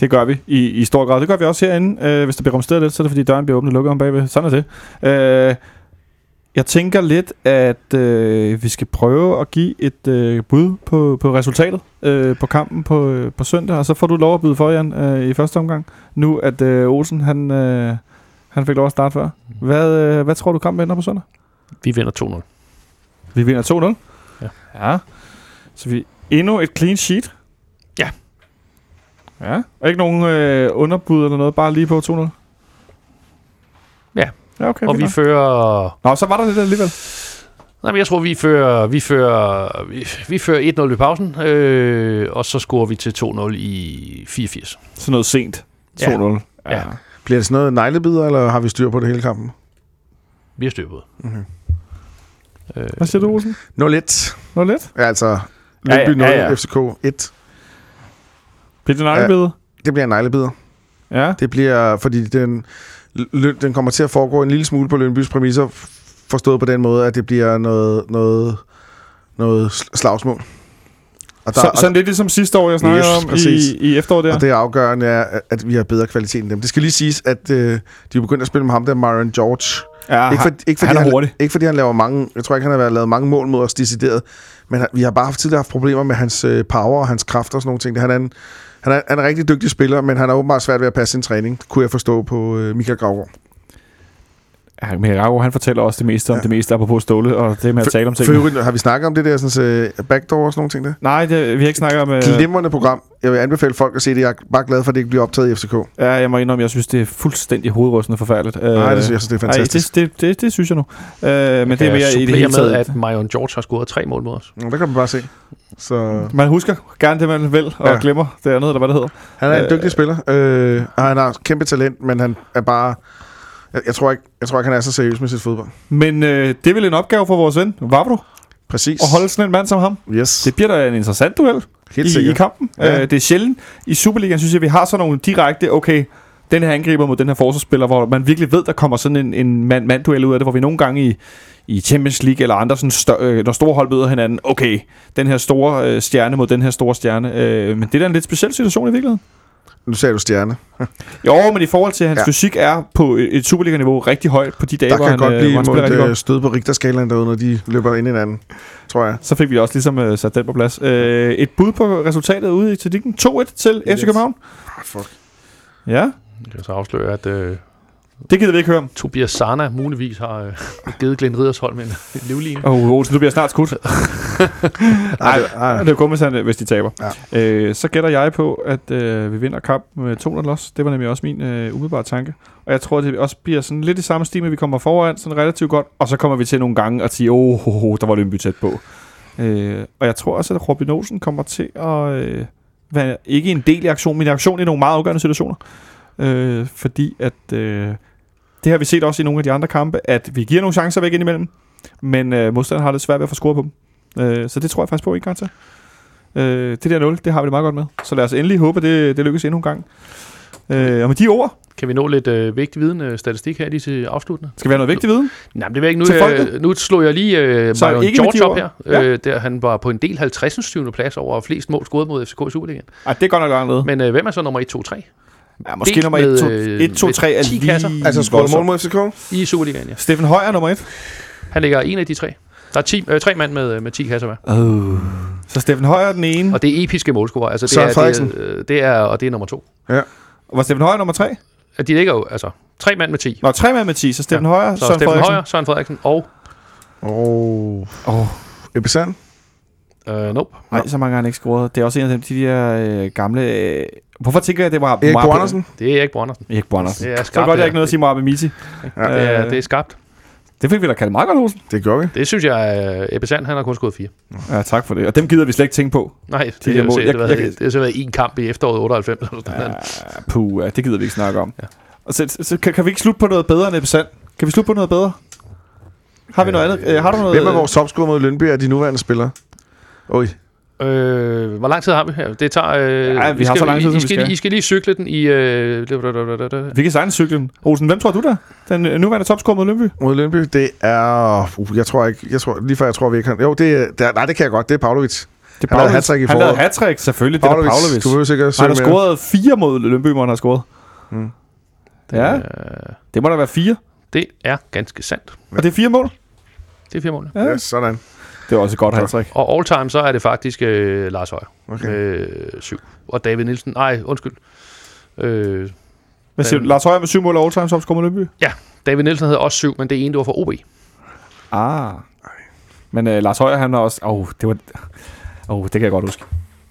Det gør vi i, i stor grad. Det gør vi også herinde. Øh, hvis der bliver rumsteret lidt, så er det fordi døren bliver åbnet og lukket om bagved. Sådan er det. Øh, jeg tænker lidt, at øh, vi skal prøve at give et øh, bud på, på resultatet øh, på kampen på, øh, på søndag, og så får du lov at byde for, Jan, øh, i første omgang. Nu at øh, Olsen, han, øh, han fik lov at starte før. Hvad, øh, hvad tror du, kampen ender på søndag? Vi vinder 2-0. Vi vinder 2-0. Ja. ja. Så vi endnu et clean sheet. Ja. Ja. Og ikke nogen øh, underbud eller noget, bare lige på 2-0? Ja. Ja, okay. Og vi nok. fører... Nå, så var der lidt alligevel. Nej, men jeg tror, vi fører, vi fører, vi, vi fører 1-0 i pausen, øh, og så scorer vi til 2-0 i 84. Sådan noget sent. 2-0. Ja. Ja. Ja. Bliver det sådan noget nejlebider, eller har vi styr på det hele kampen? Vi har styr på det. Mhm. Øh, Hvad siger du, Olsen? 0-1. Noget lidt? Ja, altså, Ja, ja, Lyngby 0, ja, ja. FCK 1. Bliver det nøglebillede? Det bliver en nejlebider. Ja. Det bliver, fordi den, den kommer til at foregå en lille smule på Lønbys præmisser, forstået på den måde, at det bliver noget, noget, noget sl- slagsmål. Og, der, Så, sådan lidt ligesom sidste år, jeg snakkede Yes, om præcis. i, i efteråret der. og det afgørende, er, at- vi har bedre kvalitet end dem. Det skal lige siges, at øh, de er begyndt at spille med ham der, Myron George. ja, ikke, for, ikke, fordi han er hurtig. ikke fordi han laver mange, jeg tror ikke, han har lavet mange mål mod os decideret, men vi har bare tidligere haft problemer med hans øh, power og hans kræfter og sådan nogle ting. Han er en, han er, han er en rigtig dygtig spiller, men han har åbenbart svært ved at passe sin træning, kunne jeg forstå på øh, Michael Gravgaard. Ja, han fortæller også det meste om Ja. det meste apropos Ståle, og det med at tale om ting. øvrigt, har vi snakket om det der sådan, øh, backdoor og sådan nogle ting der? Nej, det, vi har ikke snakket om... Øh, Glimrende program. Jeg vil anbefale folk at se det. Jeg er bare glad for, at det ikke bliver optaget i FCK. ja, jeg må indrømme, jeg synes, det er fuldstændig hovedrystende forfærdeligt. Øh, Nej, det synes jeg, synes, det er fantastisk. Nej, det, det, det, det, synes jeg nu. Øh, men det er mere i det hele med, taget. at Marion George har scoret tre mål mod os. Nå, der kan man bare se. Så Man husker gerne det, man vil, og Ja. glemmer det andet, eller hvad det hedder. han er en Øh, dygtig spiller, øh, og han har kæmpe talent, men han er bare... Jeg, jeg, tror ikke, jeg tror ikke, han er så seriøs med sit fodbold. Men øh, det er vel en opgave for vores ven, Vavro, Præcis. at holde sådan en mand som ham. Yes, Det bliver da en interessant duel. helt i, i kampen. Ja. Øh, det er sjældent. I Superligaen synes jeg, vi har sådan nogle direkte, okay, den her angriber mod den her forsvarsspiller, hvor man virkelig ved, der kommer sådan en, en mand-mand-duel ud af det, hvor vi nogle gange i, i Champions League eller andre, sådan stør, øh, når store hold møder hinanden, okay, den her store øh, stjerne mod den her store stjerne. Øh, men det er da en lidt speciel situation i virkeligheden. Nu sagde du stjerne. Jo, men i forhold til, at hans Ja. fysik er på et Superliga-niveau rigtig højt på de dage, Der hvor kan han, godt øh, blive hvor han spiller rigtig et godt. øh, stød på Richterskalaen derude, når de løber ind i hinanden, tror jeg. Så fik vi også ligesom øh, sat den på plads. Øh, et bud på resultatet ude i Tadikken. 2-1 til FC. København. Ah, fuck. Ja, Jeg kan så afsløre, at øh, Det gider vi ikke høre om. Tobias Sana muligvis har øh, givet Glenn Ridersholm en, en livline. Åh, oh, Olsen, du bliver snart skudt. Nej, nej. Det er kun, hvis, han, hvis de taber. Ja. Øh, så gætter jeg på, at øh, vi vinder kampen med 200 los. Det var nemlig også min øh, umiddelbare tanke. Og jeg tror, det også bliver sådan lidt i samme stil, at vi kommer foran sådan relativt godt. Og så kommer vi til nogle gange at sige, åh, oh, oh, oh, der var Lønby tæt på. Øh, og jeg tror også, at Robin Olsen kommer til at øh, være ikke en del i aktion, men i aktion i nogle meget afgørende situationer. Øh, fordi at... Øh, det har vi set også i nogle af de andre kampe, at vi giver nogle chancer væk indimellem, men øh, modstanderen har lidt svært ved at få scoret på dem. Øh, så det tror jeg faktisk på, I kan til. Øh, det der 0, det har vi det meget godt med. Så lad os endelig håbe, det, det lykkes endnu en gang. Øh, og med de ord, Kan vi nå lidt øh, vigtig viden, øh, statistik her lige til afsluttende? skal vi have noget vigtig viden. Nej, men det vil jeg ikke. Nu, Til folket? øh, nu slog jeg lige øh, Marion ikke George op her. ord? Øh, der han var på en del 50. 20. plads over flest mål scoret mod FCK i Superligaen. Ej, det er godt nok nede. Men øh, hvem er så nummer 1, 2, 3 Ja, måske nummer med, 1, 2, øh, 1, 2 3 er 10 lige kasser. Altså, scorer mål mod FCK? i Superligaen, ja. Steffen Højer er nummer 1. Han ligger en af de tre. Der er ti, øh, tre mand med, med 10 kasser med. Oh. Så Steffen Højer er den ene. Og det er episke målscorer. Altså, det Søren er, det, Frederiksen. er, øh, det er, og det er nummer to. Og var Steffen Højer nummer 3? At De ligger jo, altså, tre mand med 10. Nå, tre mand med 10, så Steffen ja. Højer, Så Søren Steffen Frederiksen. Højer, Søren Frederiksen og... Åh. Åh, Ebbe Sand? Øh, nope. nej, så mange har han ikke scoret. Det er også en af dem, de der øh, gamle... Øh, hvorfor tænker jeg, at det var... Erik Mohamed- Bo Andersen? Det er ikke Brandersen. Erik Bo Andersen. Det er Så skarpt. godt, jeg det ikke noget at sige Mohamed Miti. Ja. Det er, Øh, det er skabt. Det fik vi da kaldt meget godt. Det gør vi. Det synes jeg, øh, Ebbe Sand, han har kun scoret fire. Ja, tak for det. Og dem gider vi slet ikke tænke på. Nej, det, De er, mål. det, Jeg- det, jeg det, har så været en kamp i efteråret 98. Eller sådan Ja, puh, ja, det gider vi ikke snakke om. Ja. Og så, så kan, kan, vi ikke slutte på noget bedre end Ebbe Sand? Kan vi slutte på noget bedre? Har vi noget andet? Øh, har du noget? Hvem er vores topscorer mod Lønby af de nuværende spillere? Oj. Øh, hvor lang tid har vi her? Det tager... Øh, Ja, vi har skal, så lang tid, I, som I, vi skal, skal. I skal lige cykle den i... Øh, Vi kan sejle cyklen. Olsen, hvem tror du der? Den øh, nuværende topscorer mod Lønby? Mod Lønby, det er... Uh, jeg tror ikke... Jeg tror, lige før jeg tror, vi ikke kan... Jo, det er... Det er nej, det kan jeg godt. Det er Pavlovic. Det Han lavede hattrick i Han lavede foråret. hat selvfølgelig. Det er Pavlovic. Pavlovic. Du vil sikkert Han har scoret fire mod Lønby, hvor han har scoret. Mm. Ja, Øh, det må da være fire. det er ganske sandt. Og det er fire mål. Det er fire mål. Ja. Ja, sådan. Det er også et godt hat Og all time, så er det faktisk øh, Lars Højer Okay. med øh, syv. Og David Nielsen, nej, undskyld. Øh, Hvad siger du? Lars Højer med syv mål og all-time topscorer mod Lønby? David Nielsen havde også syv, men det ene, det var for OB. Ah. Men øh, Lars Højer, han har også... Åh, oh, det var... Åh, oh, det kan jeg godt huske.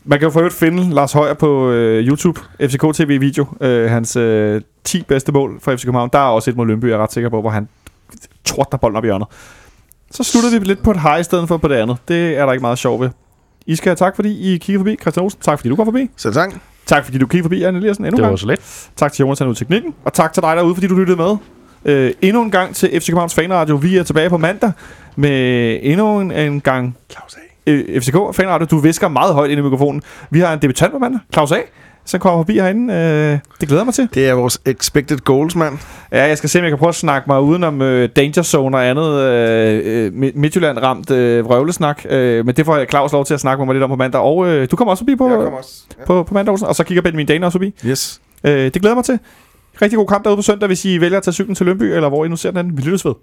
Man kan jo for øvrigt finde Lars Højer på øh, YouTube, FCK TV video, øh, hans øh, 10 bedste mål for FC København. Der er også et mod Lønby, jeg er ret sikker på, hvor han tordner bolden op i hjørnet. Så slutter vi lidt på et high i stedet for på det andet. Det er der ikke meget sjov ved. I skal have tak, fordi I kigger forbi. Christian Olsen, tak fordi du kom forbi. Selv tak. Tak fordi du kigger forbi, Anne Eliassen, endnu Det var gang. så let. Tak til Jonathan ud teknikken, og tak til dig derude, fordi du lyttede med. Øh, endnu en gang til FC Københavns Fanradio. Vi er tilbage på mandag med endnu en, en gang Claus A. øh, FCK Fanradio. Du visker meget højt ind i mikrofonen. Vi har en debutant på mandag, Claus A., som kommer forbi herinde. Øh, det glæder mig til. Det er vores expected goals, mand. Ja, jeg skal se, om jeg kan prøve at snakke mig udenom øh, Danger Zone og andet øh, øh, Mi- Midtjylland ramt øh, vrøvlesnak. Øh, men det får jeg Claus lov til at snakke med mig lidt om på mandag. Og øh, du kommer også forbi på, Jeg kommer også. Ja. på, på mandag, Olsen. og så kigger Benjamin Dane også forbi. Yes. Øh, det glæder mig til. Rigtig god kamp derude på søndag, hvis I vælger at tage cyklen til Lønby, eller hvor I nu ser den. anden. Vi lyttes ved.